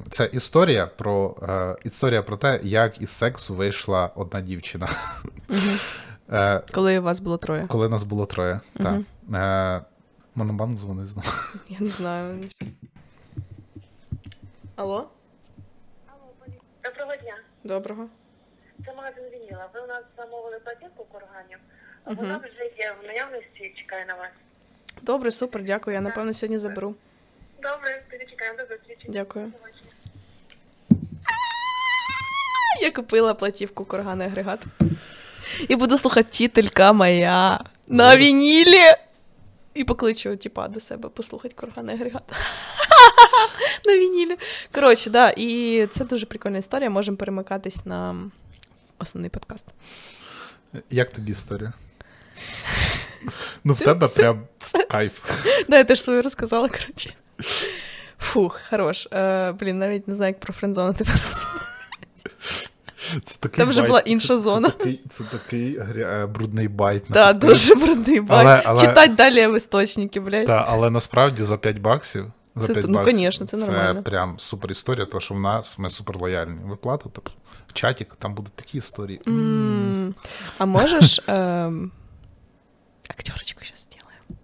S1: це історія про, е, історія про те, як із сексу вийшла одна дівчина. *laughs* Е,
S2: Коли у вас було троє.
S1: коли нас було троє.
S2: Мгм.
S1: Так. Е, Монобанк дзвонив знову. *laughs*
S2: Я не знаю. Алло?
S3: Доброго дня.
S2: Доброго.
S3: Це магазин Вініла. Ви у нас замовили платівку курганів.
S2: Мгм.
S3: Вона вже є в наявності і чекає на вас.
S2: Добре, супер, дякую. Я напевно сьогодні заберу.
S3: Добре, тоді чекаємо до зустрічі.
S2: Дякую. Я купила платівку курганий агрегат. І буду слухати вчителька моя на вінілі. І покличу типа до себе послухати курганий агрегат. *laughs* на вінілі. Коротше, да, і це дуже прикольна історія. Можемо перемикатись на основний подкаст.
S1: Як тобі історія? *laughs* Ну, в тебе прям кайф. *laughs*
S2: Да, я теж свою розказала, коротше. Фух, хорош. Е, блін, навіть не знаю, як про френдзону тепер.
S1: Це такий
S2: Там вже
S1: байт,
S2: була
S1: це-
S2: інша
S1: це,
S2: зона.
S1: такий, це такий гря- е, брудний байт. на
S2: Да, дуже брудний бак.
S1: Але- але-
S2: Читать далі в істочники, блядь.
S1: Та, але насправді за 5 баксів. За
S2: Це
S1: 5
S2: ну,
S1: баксів,
S2: конечно, це нормально.
S1: Це прям супер історія, тому що в нас ми супер лояльні. Ви платите в чатик, там будуть такі історії.
S2: М, А можеш *laughs* ем, актерочку зараз зробимо?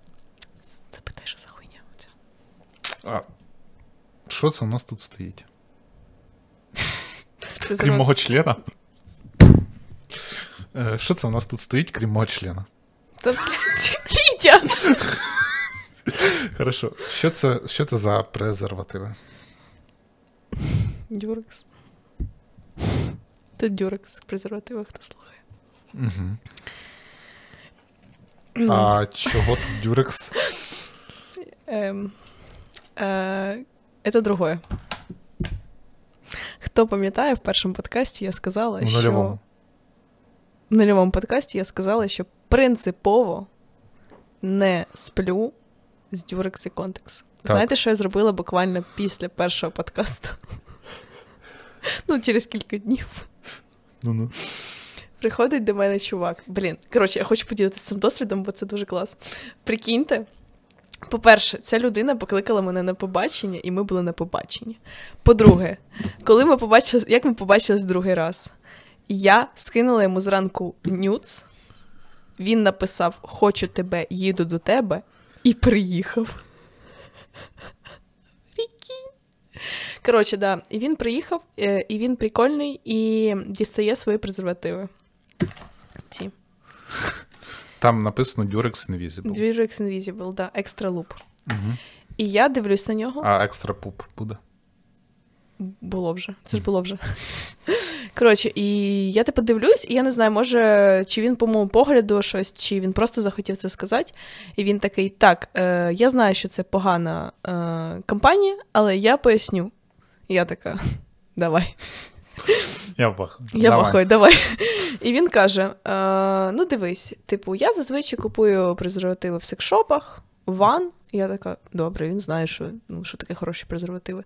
S2: Запитай, що за хуйня. оця.
S1: А, що це у нас тут стоїть? Крім
S2: зараз-
S1: мого члена. Е, Що це у нас тут стоїть, крім мого члена?
S2: Та, блядь, Вітя!
S1: Хорошо. Що це, що це за презервативи?
S2: Дюрекс. Тут дюрекс презервативи, хто слухає.
S1: Угу. А чого тут дюрекс?
S2: Ем, е, Это другое. Хто пам'ятає, в першому подкасті я сказала,
S1: У
S2: що
S1: нульовому.
S2: в нульовому подкасті я сказала, що принципово не сплю з Durex і Contex. Знаєте, що я зробила буквально після першого подкасту? Ну, через кілька днів.
S1: Ну-ну.
S2: Приходить до мене чувак. Блін, коротше, я хочу поділитися цим досвідом, бо це дуже клас. Прикиньте. По-перше, ця людина покликала мене на побачення, і ми були на побаченні. По-друге, коли ми побачили, як ми побачились другий раз, я скинула йому зранку нюц, він написав Хочу тебе, їду до тебе, і приїхав. Коротше, да. І він приїхав, е, і він прикольний, і дістає свої презервативи. Ці.
S1: Там написано Durex Invisible.
S2: Durex Invisible, да, Extra Loop.
S1: Угу.
S2: І я дивлюсь на нього.
S1: А екстра пуп буде.
S2: Було вже. Це ж було вже. Коротше, і я типу дивлюсь, і я не знаю, може, чи він по моєму погляду щось, чи він просто захотів це сказати. І він такий: так, е, я знаю, що це погана е, компанія, але я поясню. І я така, давай.
S1: Я бах.
S2: Я пахаю, давай. І він каже: е, ну, дивись, типу, я зазвичай купую презервативи в секшопах, ван. І я така, добре, він знає, що, ну, що таке хороші презервативи.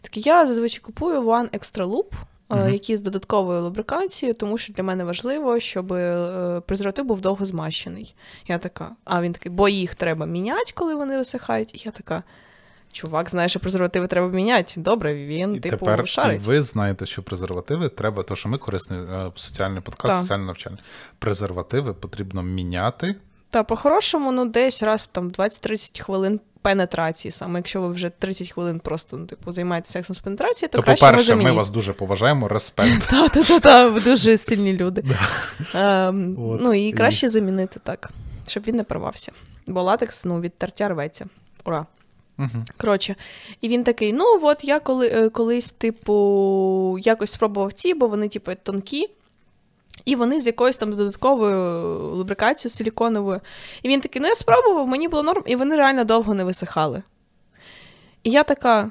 S2: Такий, я зазвичай купую One Extra Loop, е,
S1: Мгм.
S2: які з додатковою лубрикацією, тому що для мене важливо, щоб е, презерватив був довго змащений. Я така, а він такий, бо їх треба міняти, коли вони висихають. І я така. Чувак знає, що презервативи треба міняти. Добре, він,
S1: І
S2: типу,
S1: тепер і
S2: шарить.
S1: ви знаєте, що презервативи треба, то що ми корисний е, соціальний подкаст,
S2: Так.
S1: соціальне навчання. Презервативи потрібно міняти.
S2: Та по-хорошому, ну десь раз там 20-30 хвилин пенетрації, саме якщо ви вже 30 хвилин просто ну, типу, займаєтеся сексом з пенетрації, то,
S1: То,
S2: краще
S1: по-перше, ми
S2: замініть.
S1: вас дуже поважаємо, респект. *laughs*
S2: Та, та, та, та, ви дуже сильні люди. *laughs* Ем, ну і- краще замінити так, щоб він не порвався. Бо латекс ну, від тертя рветься. Ура!
S1: Угу.
S2: Коротше, і він такий: ну от я коли, е, колись, типу, якось спробував ці, бо вони, типу, тонкі. І вони з якоюсь там додатковою лубрикацією силіконовою. І він такий: ну я спробував, мені було норм, і вони реально довго не висихали. І я така.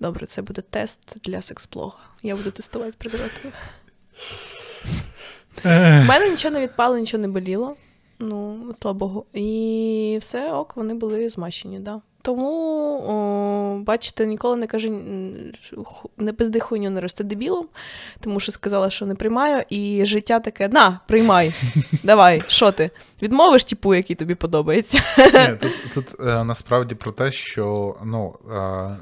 S2: Добре, це буде тест для секс-блога. Я буду тестувати презервативи. У мене нічого не відпало, нічого не боліло. Ну, слава Богу. І все ок, вони були змащені, да. Тому, о, бачите, ніколи не кажи, не пизди хуйню не рости дебілом, тому що сказала, що не приймаю, і життя таке: на, приймай, *laughs* давай, що ти? Відмовиш типу, який тобі подобається.
S1: Ні, тут, тут е, насправді про те, що ну, е,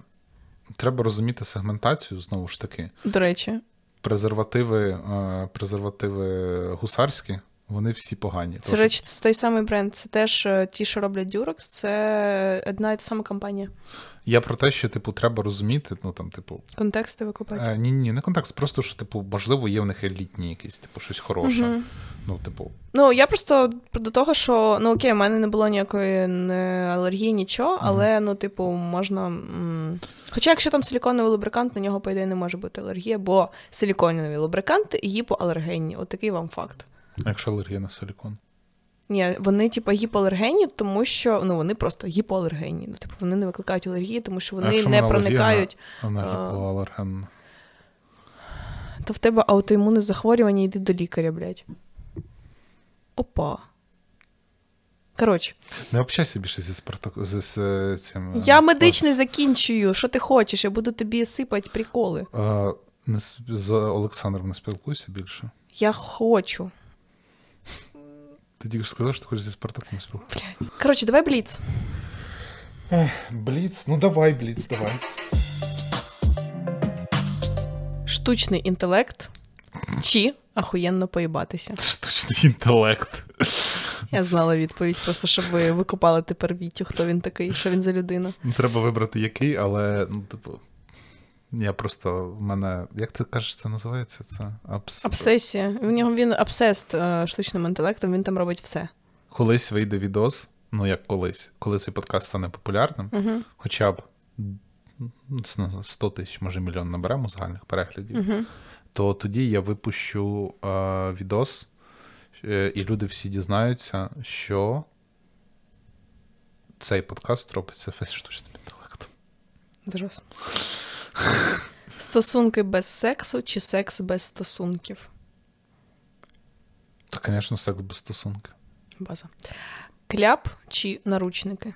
S1: треба розуміти сегментацію, знову ж таки.
S2: До речі,
S1: Презервативи, е, презервативи гусарські, вони всі погані.
S2: це речі, це той самий бренд. Це теж е, ті, що роблять Durex, це одна і та сама компанія.
S1: Я про те, що типу треба розуміти, ну там, типу,
S2: Контексти викупати.
S1: е, ні, ні, не контекст, просто що, типу, можливо, є в них елітні якісь, типу, щось хороше.
S2: Мгм.
S1: Ну, типу,
S2: Ну, я просто до того, що ну окей, у мене не було ніякої не алергії, нічого, але ну, типу, можна. м, Хоча, якщо там силіконовий лубрикант, на нього, по ідеї, не може бути алергія, бо силіконові лубриканти гіпоалергенні. От такий вам факт.
S1: А якщо алергія на силікон.
S2: Ні, вони, типу, гіпоалергенні, тому що ну вони просто гіпоалергенні. Ну, типу, вони не викликають алергії, тому що
S1: А
S2: вони
S1: якщо
S2: не
S1: вона алергія
S2: проникають.
S1: Вона
S2: А.
S1: гіпоалергенна.
S2: То в тебе аутоімунне захворювання, йди до лікаря, блядь. Опа. Коротше,
S1: Не общайся більше зі Спартак... з, з цим. е,
S2: я медичний закінчую. Що ти хочеш? Я буду тобі сипати приколи.
S1: Е, не з Олександром не спілкуйся більше.
S2: Я хочу.
S1: Ти тільки що сказав, що ти хочеш зі Спартаком спілкуватися.
S2: Коротше, давай бліц.
S1: Бліц, ну давай, Бліц, давай.
S2: Штучний інтелект чи ахуєнно поїбатися.
S1: Штучний інтелект.
S2: Я знала відповідь, просто щоб ви викупали тепер Вітю, хто він такий, що він за людина.
S1: Треба вибрати який, але, ну, типу. Я просто в мене. Як ти кажеш, це називається? Це абс...
S2: Обсесія. В нього він обсест е, штучним інтелектом, він там робить все.
S1: Колись вийде відос, ну як колись, коли цей подкаст стане популярним,
S2: Угу.
S1: хоча б ну, 100 тисяч, може мільйон наберемо загальних переглядів,
S2: Угу.
S1: то тоді я випущу е, відос, е, і люди всі дізнаються, що цей подкаст робиться штучним інтелектом.
S2: Зараз. Стосунки без сексу чи секс без стосунків?
S1: Та, звісно, секс без стосунки.
S2: База. Кляп чи наручники?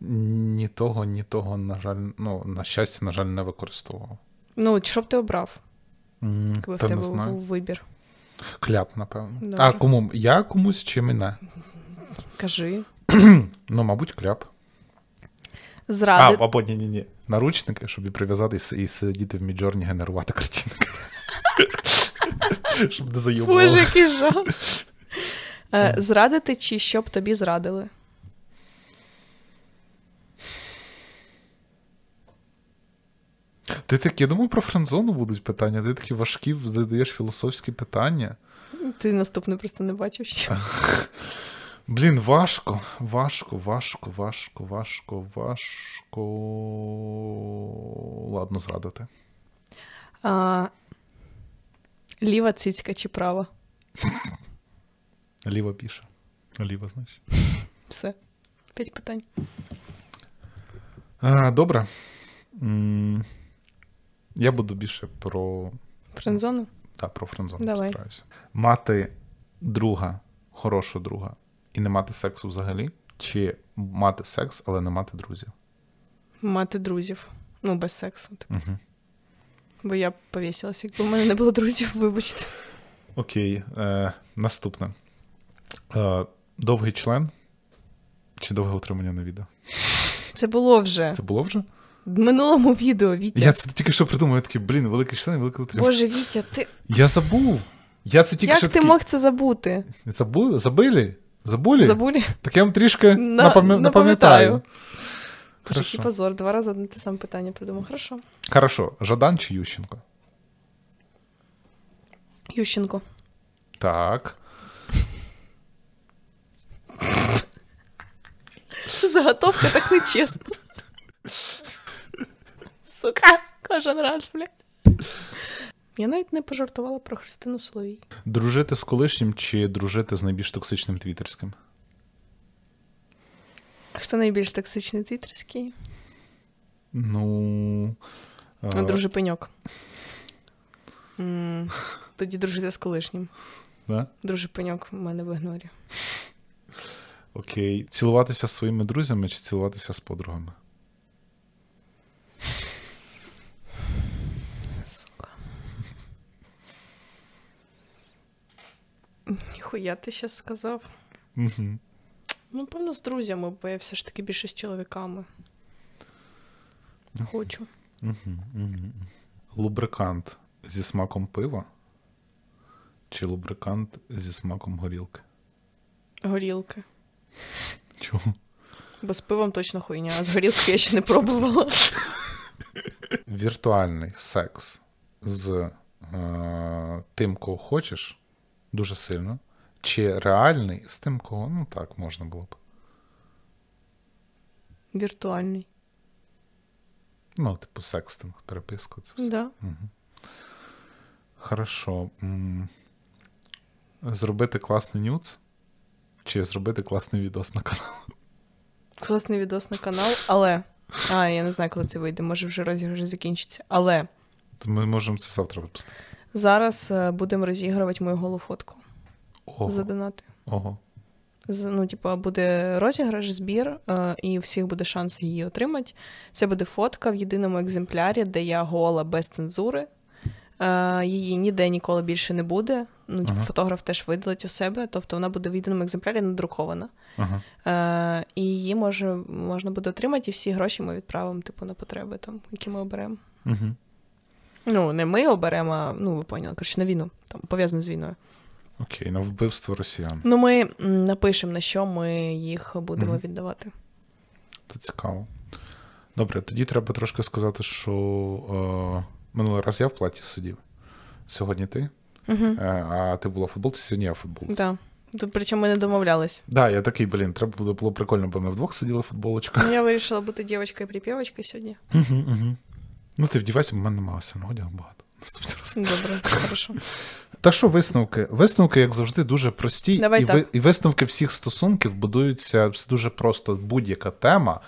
S1: Ні того, ні того, на жаль, ну, на щастя, на жаль, не використовував.
S2: Ну, що б ти обрав,
S1: М,
S2: якби в тебе
S1: не знаю.
S2: був вибір?
S1: Кляп, напевно.
S2: Добре.
S1: А кому? Я комусь чи мене?
S2: Кажи. *clears throat*
S1: Ну, мабуть, кляп. А, або ні, ні, ні. Наручники, щоб і прив'язати і сидіти в Midjourney, генерувати картинки. *laughs* Щоб не зайобувало.
S2: Боже, який жах. Е, Зрадити чи щоб тобі зрадили?
S1: Ти так, я думав, про френдзону будуть питання. Ти такі важкі задаєш філософські питання.
S2: Ти наступний просто не бачив ще. *laughs*
S1: Блін, важко, важко, важко, важко, важко, важко. Ладно, зрадити.
S2: А, ліва цицька чи права? *laughs*
S1: Ліва більше. Ліва, значить.
S2: Все. П'ять питань.
S1: А, добре. М, Я буду більше про.
S2: Френдзону?
S1: Та, про френдзону
S2: Давай.
S1: постараюся. Мати друга, хорошого друга, і не мати сексу взагалі, чи мати секс, але не мати друзів.
S2: Мати друзів. Ну, без сексу. типу.
S1: Угу.
S2: Бо я б повісилася, якби в мене не було друзів, *laughs* вибачте.
S1: Окей, е, наступне. Е, довгий член чи довге утримання на відео?
S2: Це було вже
S1: Це було вже?
S2: в минулому відео, Вітя.
S1: Я це тільки що придумав, я такий, блін, великий член, велике утримання.
S2: Боже, Вітя, ти
S1: Я забув. Я це тільки
S2: як
S1: що
S2: ти
S1: такий...
S2: мог це забути?
S1: Забули? Забили? Забули?
S2: Забулі?
S1: Так я вам трішки
S2: На-
S1: напам'я-
S2: напам'ятаю.
S1: Хорошо.
S2: позор, два рази одне те саме питання придумав. Хорошо.
S1: Хорошо. Жадан чи Ющенко?
S2: Ющенко.
S1: Так.
S2: Це заготовка так нечесно. Сука, кожен раз, блядь. Я навіть не пожартувала про Христину Соловій.
S1: Дружити з колишнім чи дружити з найбільш токсичним твіттерським?
S2: Хто найбільш токсичний твіттерський?
S1: Ну. е,
S2: Друже пеньок. Тоді дружити з колишнім.
S1: Да?
S2: Друже пеньок в мене в ігнорі.
S1: Окей. Цілуватися з своїми друзями чи цілуватися з подругами?
S2: Сука. Ніхуя ти щас сказав.
S1: Угу.
S2: Ну, певно, з друзями, бо я все ж таки більше з чоловіками. Хочу.
S1: Угу, угу. Лубрикант зі смаком пива чи лубрикант зі смаком горілки?
S2: Горілки.
S1: Чому?
S2: Бо з пивом точно хуйня, а з горілки я ще не пробувала. *laughs*
S1: Віртуальний секс з е, тим, кого хочеш, дуже сильно, чи реальний з тим, кого, ну так, можна було б.
S2: Віртуальний.
S1: Ну, типу, секстинг, переписку. Це все.
S2: Да.
S1: Хорошо. Зробити класний нюц, чи зробити класний відос на канал?
S2: Класний відос на канал, але. А, я не знаю, коли це вийде, може вже розіграш закінчиться. Але
S1: ми можемо це завтра випустити.
S2: зараз е, будемо розігрувати мою голу фотку
S1: Ого.
S2: за донати.
S1: Ого.
S2: З- Ну, типу, буде розіграш, збір, е, і у всіх буде шанс її отримати. Це буде фотка в єдиному екземплярі, де я гола без цензури. Е, Її ніде ніколи більше не буде. Ну, типу,
S1: Ага.
S2: фотограф теж видалить у себе, тобто вона буде в єдиному екземплярі надрукована.
S1: Ага.
S2: Е, і її може, можна буде отримати, і всі гроші ми відправимо, типу, на потреби, там, які ми оберемо.
S1: Угу.
S2: Ну, не ми оберемо, а ну, ви поняли, коротше, на війну, там, пов'язане з війною.
S1: Окей, на вбивство росіян.
S2: Ну, ми напишемо, на що ми їх будемо
S1: Мгм.
S2: віддавати.
S1: Це цікаво. Добре, тоді треба трошки сказати, що е, минулий раз я в платі сидів. Сьогодні ти. Е, а ти була в футболці, сьогодні я в футболці.
S2: Да. Тут, причому ми не домовлялись.
S1: Да, я такий, блін, треба було, було прикольно, бо ми вдвох сиділи в футболочках.
S2: Я вирішила бути дівчинкою припівочкою сьогодні.
S1: Угу, угу. Ну, ти вдівайся, бо в мене немає одягу багато. Наступний раз.
S2: Добре, хорошо.
S1: Та що висновки? Висновки, як завжди, дуже прості,
S2: Давай
S1: і,
S2: так.
S1: і висновки всіх стосунків будуються все дуже просто. Будь-яка тема,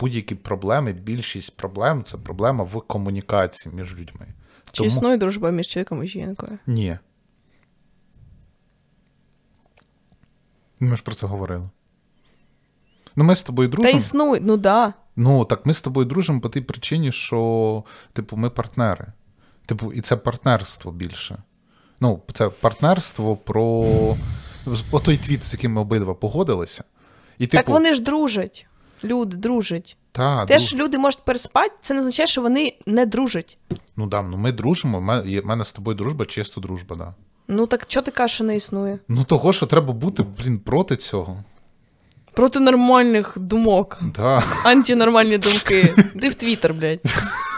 S1: будь-які проблеми, більшість проблем це проблема в комунікації між людьми.
S2: Чи існує дружба між чоловіком і жінкою?
S1: Ні. Ми ж про це говорили. Ну, ми з тобою
S2: Та
S1: дружимо.
S2: існує, ну да.
S1: Ну, так ми з тобою дружимо по тій причині, що, типу, ми партнери. Типу, і це партнерство більше. Ну, це партнерство про отой твіт, з яким ми обидва погодилися. І, типу,
S2: так вони ж дружать. Люди дружать.
S1: та,
S2: Теж
S1: друж-
S2: люди можуть переспати, це не означає, що вони не дружать.
S1: Ну, да, ну ми дружимо, в мене, в мене з тобою дружба, чисто дружба, да.
S2: Ну так чого ти кажеш, що не існує?
S1: Ну, того, що треба бути, блін, проти цього.
S2: Проти нормальних думок.
S1: Да.
S2: Антинормальні думки. Ти в Твіттер, блядь. *laughs*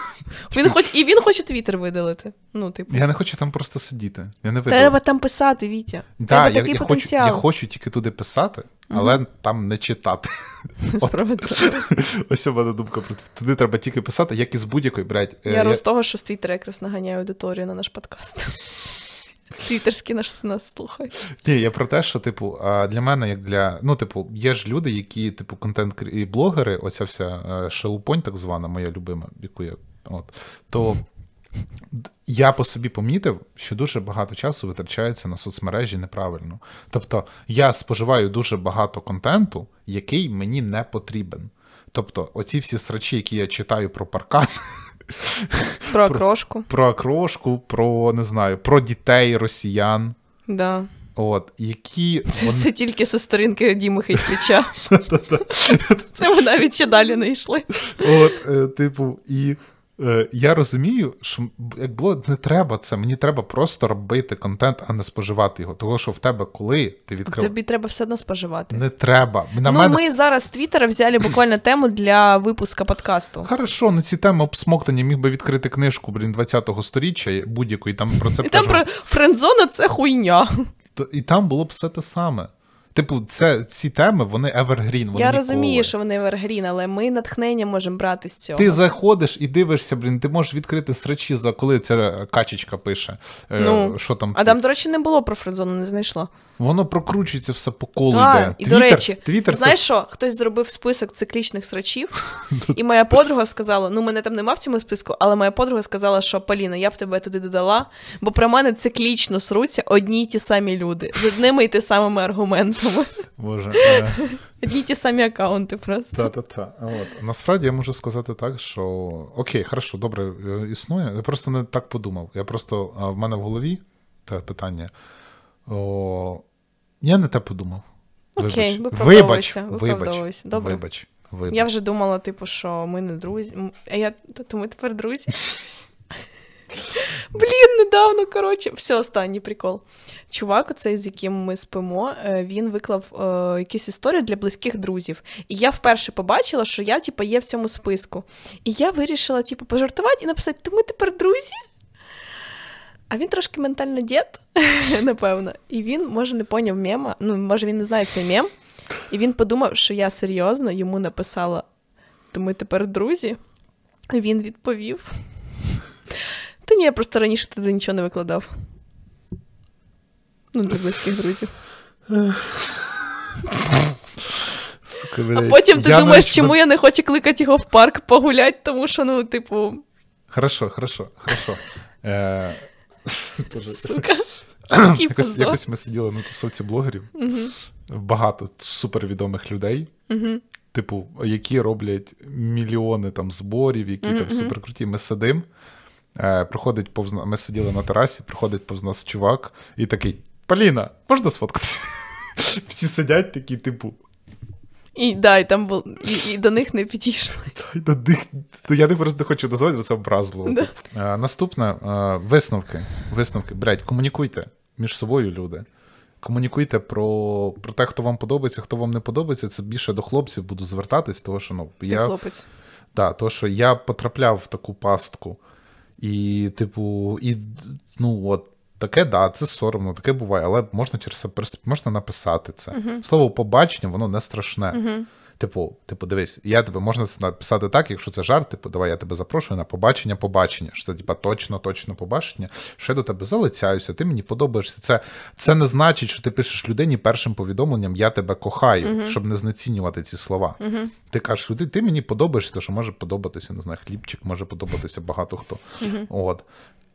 S2: Він хоч, і він хоче Твіттер видалити. Ну, типу.
S1: Я не хочу там просто сидіти. Я не видав.
S2: Треба там писати, Вітя.
S1: Да,
S2: Треба
S1: я,
S2: такий
S1: я, хочу, я хочу тільки туди писати, але там не читати. *laughs*
S2: Справедливо. *laughs*
S1: Ось у мене думка про. Туди треба тільки писати, як і з будь-якої, блядь. е,
S2: Я роз того, що з Твіттера якраз наганяю аудиторію на наш подкаст. *laughs* Твіттерські нас, нас слухають.
S1: Ні, я про те, що, типу, для мене, як для. Ну, типу, є ж люди, які, типу, контент і блогери, оця вся е, шелупонь, так звана, моя любима, яку я. От, то я по собі помітив, що дуже багато часу витрачається на соцмережі неправильно. Тобто, я споживаю дуже багато контенту, який мені не потрібен. Тобто, оці всі срачі, які я читаю про паркан, *laughs*
S2: Про окрошку.
S1: про окрошку, про не знаю, про дітей росіян.
S2: Да.
S1: От, які
S2: Це
S1: вони-
S2: все тільки со сторінки Діми Хейтліча. *laughs* Це ми навіть ще далі не йшли.
S1: От, е, типу, і я розумію, що як було не треба це, мені треба просто робити контент, а не споживати його. Того, що в тебе, коли ти відкрив,
S2: Тобі треба все одно споживати.
S1: не треба. На
S2: ну,
S1: мене
S2: ми зараз з Твіттера взяли буквально тему для випуска подкасту.
S1: Хорошо, на ці теми обсмоктання міг би відкрити книжку, блін, 20-го сторіччя будь-яку, і там про це
S2: І там про френдзона це хуйня.
S1: І там було б все те саме. Типу, це ці теми, вони evergreen, вони
S2: Я
S1: ніколи.
S2: розумію, що вони вергрін, але ми натхнення можемо брати з цього.
S1: Ти заходиш і дивишся, блін, ти можеш відкрити срачі за коли ця качечка пише. е,
S2: Ну,
S1: що там
S2: А там, до речі, не було про френдзону, не знайшла.
S1: Воно прокручується все по колу
S2: А,
S1: йде.
S2: і до речі,
S1: Твіттер
S2: знаєш що? Хтось зробив список циклічних срачів, *laughs* і моя подруга сказала: ну, мене там нема в цьому списку, але моя подруга сказала, що Поліна, я б тебе туди додала, бо про мене циклічно сруться одні й ті самі люди з одними й ті самими аргументами.
S1: Боже. *laughs* е,
S2: Одні ті самі акаунти просто.
S1: Та-та-та. От. Насправді я можу сказати так, що окей, хорошо, добре, е, існує. Я просто не так подумав. Я просто в мене в голові те питання. О, я не те подумав.
S2: Окей,
S1: вибач.
S2: виправдовуйся,
S1: вибач.
S2: Добре.
S1: вибач, вибач.
S2: Я вже думала, типу, що ми не друзі. А я то ми тепер друзі. *laughs* Блін, недавно, коротше, все, останній прикол. Чувак, оцей, з яким ми спимо, е, він виклав е, якісь історії для близьких друзів. І я вперше побачила, що я, типу, є в цьому списку. І я вирішила, типу, пожартувати і написати: то ми тепер друзі. А він трошки ментально дід, *laughs* напевно. І він, може, не поняв мема. Ну, може, він не знає цей мем. І він подумав, що я серйозно йому написала: то ми тепер друзі. І він відповів. Та ні, я просто раніше туди нічого не викладав. Ну, для близьких друзів.
S1: Сука,
S2: А потім ти
S1: Я
S2: думаєш,
S1: навіть-
S2: чому я не хочу кликати його в парк погуляти, тому що, ну, типу,
S1: Хорошо, хорошо, хорошо. Е...
S2: Сука.
S1: Якось, якось ми сиділи на тусовці блогерів.
S2: Мгм.
S1: Багато супервідомих людей.
S2: Мгм.
S1: типу, які роблять мільйони там зборів, які
S2: Мгм,
S1: там суперкруті. Ми сидимо, е, проходить повз ми сиділи на терасі, приходить повз нас чувак і такий: Поліна, можна сфоткатися? *laughs* Всі сидять такі, типу,
S2: І да, і там був, і, і до них не підійшли.
S1: «Дай до дих». Ну, Я не просто хочу дозволити, бо це образливо.
S2: Да.
S1: Наступне висновки. Висновки. Блять, комунікуйте між собою, люди. Комунікуйте про, про те, хто вам подобається, хто вам не подобається. Це більше до хлопців буду звертатись, тому що ну,
S2: Ти
S1: я,
S2: хлопець.
S1: Да, то, що я потрапляв в таку пастку, і, типу, і, ну, от, таке, да, це соромно, таке буває, але можна через можна написати це. Слово побачення, воно не страшне. Типу, типу, дивись, я тебе можна це написати так, якщо це жарт, типу, давай я тебе запрошую на побачення, побачення. Що це типа точно, точно побачення. Що я до тебе залицяюся, ти мені подобаєшся. Це, це не значить, що ти пишеш людині першим повідомленням Я тебе кохаю, щоб не знецінювати ці слова. Ти кажеш, люди, ти мені подобаєшся, що може подобатися, не знаю, хлібчик, може подобатися багато хто. От.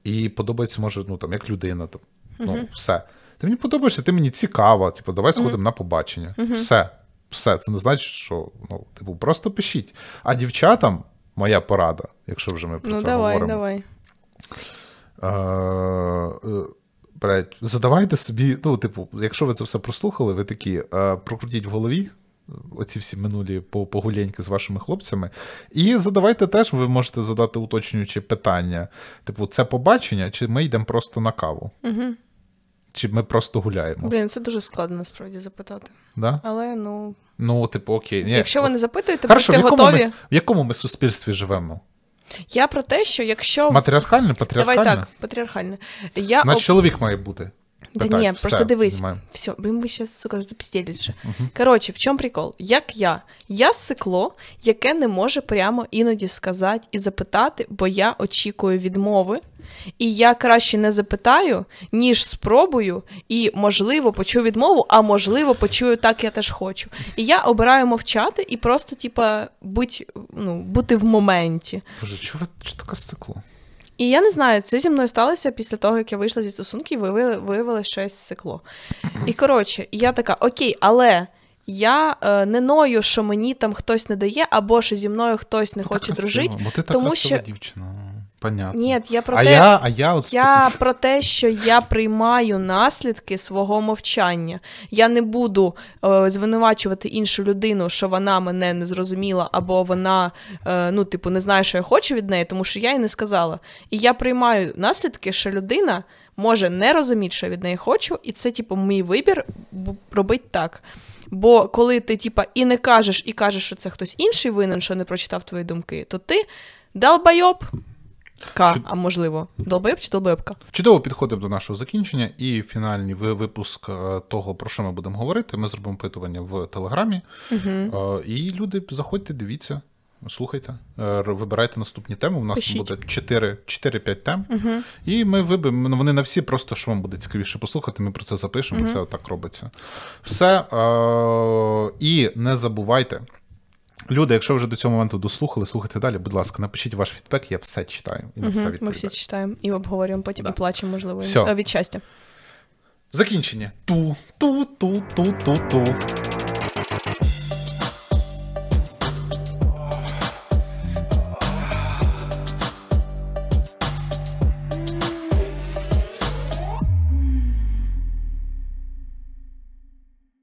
S1: І подобається, може, ну там, як людина. Там. Ну, все. Ти мені подобаєшся, ти мені цікава. Типу, давай сходимо на побачення. Все. Все. Це не значить, що ну, типу, просто пишіть. А дівчатам моя порада, якщо вже ми про
S2: Ну,
S1: це
S2: давай,
S1: говоримо.
S2: давай.
S1: Е, е, задавайте собі, ну, типу, якщо ви це все прослухали, ви такі, е, прокрутіть в голові оці всі минулі по- погуляньки з вашими хлопцями. І задавайте теж, ви можете задати уточнюючі питання. Типу, це побачення, чи ми йдемо просто на каву?
S2: Угу.
S1: Чи ми просто гуляємо?
S2: Блін, це дуже складно насправді запитати.
S1: Да?
S2: Але ну,
S1: Ну, типу, окей. Ні.
S2: якщо ви не запитуєте,
S1: Хорошо, в
S2: будьте
S1: якому,
S2: готові.
S1: ми, в якому ми суспільстві живемо?
S2: Я про те, що якщо
S1: Матріархальне,
S2: давай
S1: патріархальне?
S2: так, патріархальне. Я
S1: Значить, чоловік має бути.
S2: Да
S1: Питань.
S2: ні,
S1: Все,
S2: просто дивись.
S1: знімаємо.
S2: Все, блин, ми зараз, сука, запізділись вже. Коротше, в чому прикол? Як я? Я сикло, яке не може прямо іноді сказати і запитати, бо я очікую відмови. І я краще не запитаю, ніж спробую, і, можливо, почую відмову, а можливо, почую так, я теж хочу. І я обираю мовчати і просто, типа, будь, ну, бути в моменті.
S1: Боже, чого що таке стекло?
S2: І я не знаю, це зі мною сталося після того, як я вийшла зі стосунків, виявили, виявила щось секло. І коротше, я така, окей, але я е, не ною, що мені там хтось не дає, або що зі мною хтось не хоче дружити.
S1: Бо ти так
S2: тому
S1: красива
S2: що-
S1: дівчина. Понятно.
S2: Ні, я про
S1: а
S2: те,
S1: я, а я от
S2: я *laughs* про те, що я приймаю наслідки свого мовчання. Я не буду е, звинувачувати іншу людину, що вона мене не зрозуміла, або вона, е, ну, типу, не знає, що я хочу від неї, тому що я їй не сказала. І я приймаю наслідки, що людина може не розуміти, що я від неї хочу, і це, типу, мій вибір робить так. Бо коли ти, типа, і не кажеш, і кажеш, що це хтось інший винен, що не прочитав твої думки, то ти долбайоб. К,
S1: Чу-
S2: а можливо, долбойоб чи долбойобка?
S1: Чудово підходимо до нашого закінчення, і фінальний випуск е, того, про що ми будемо говорити. Ми зробимо опитування в Телеграмі. Е, І люди, заходьте, дивіться, слухайте, е, вибирайте наступні теми. У нас
S2: Пишіть.
S1: буде 4 4-5 тем. І ми виберемо. ну, Вони не всі, просто що вам буде цікавіше послухати. Ми про це запишемо. Це отак робиться. Все. І не забувайте. Люди, якщо вже до цього моменту дослухали, слухайте далі. Будь ласка, напишіть ваш фідбек, я все читаю і на все
S2: Ми всі читаємо і обговорюємо, потім
S1: Да.
S2: і плачемо, можливо,
S1: Всьо.
S2: е, від щастя.
S1: Закінчення. Ту, ту, ту, ту, ту, ту.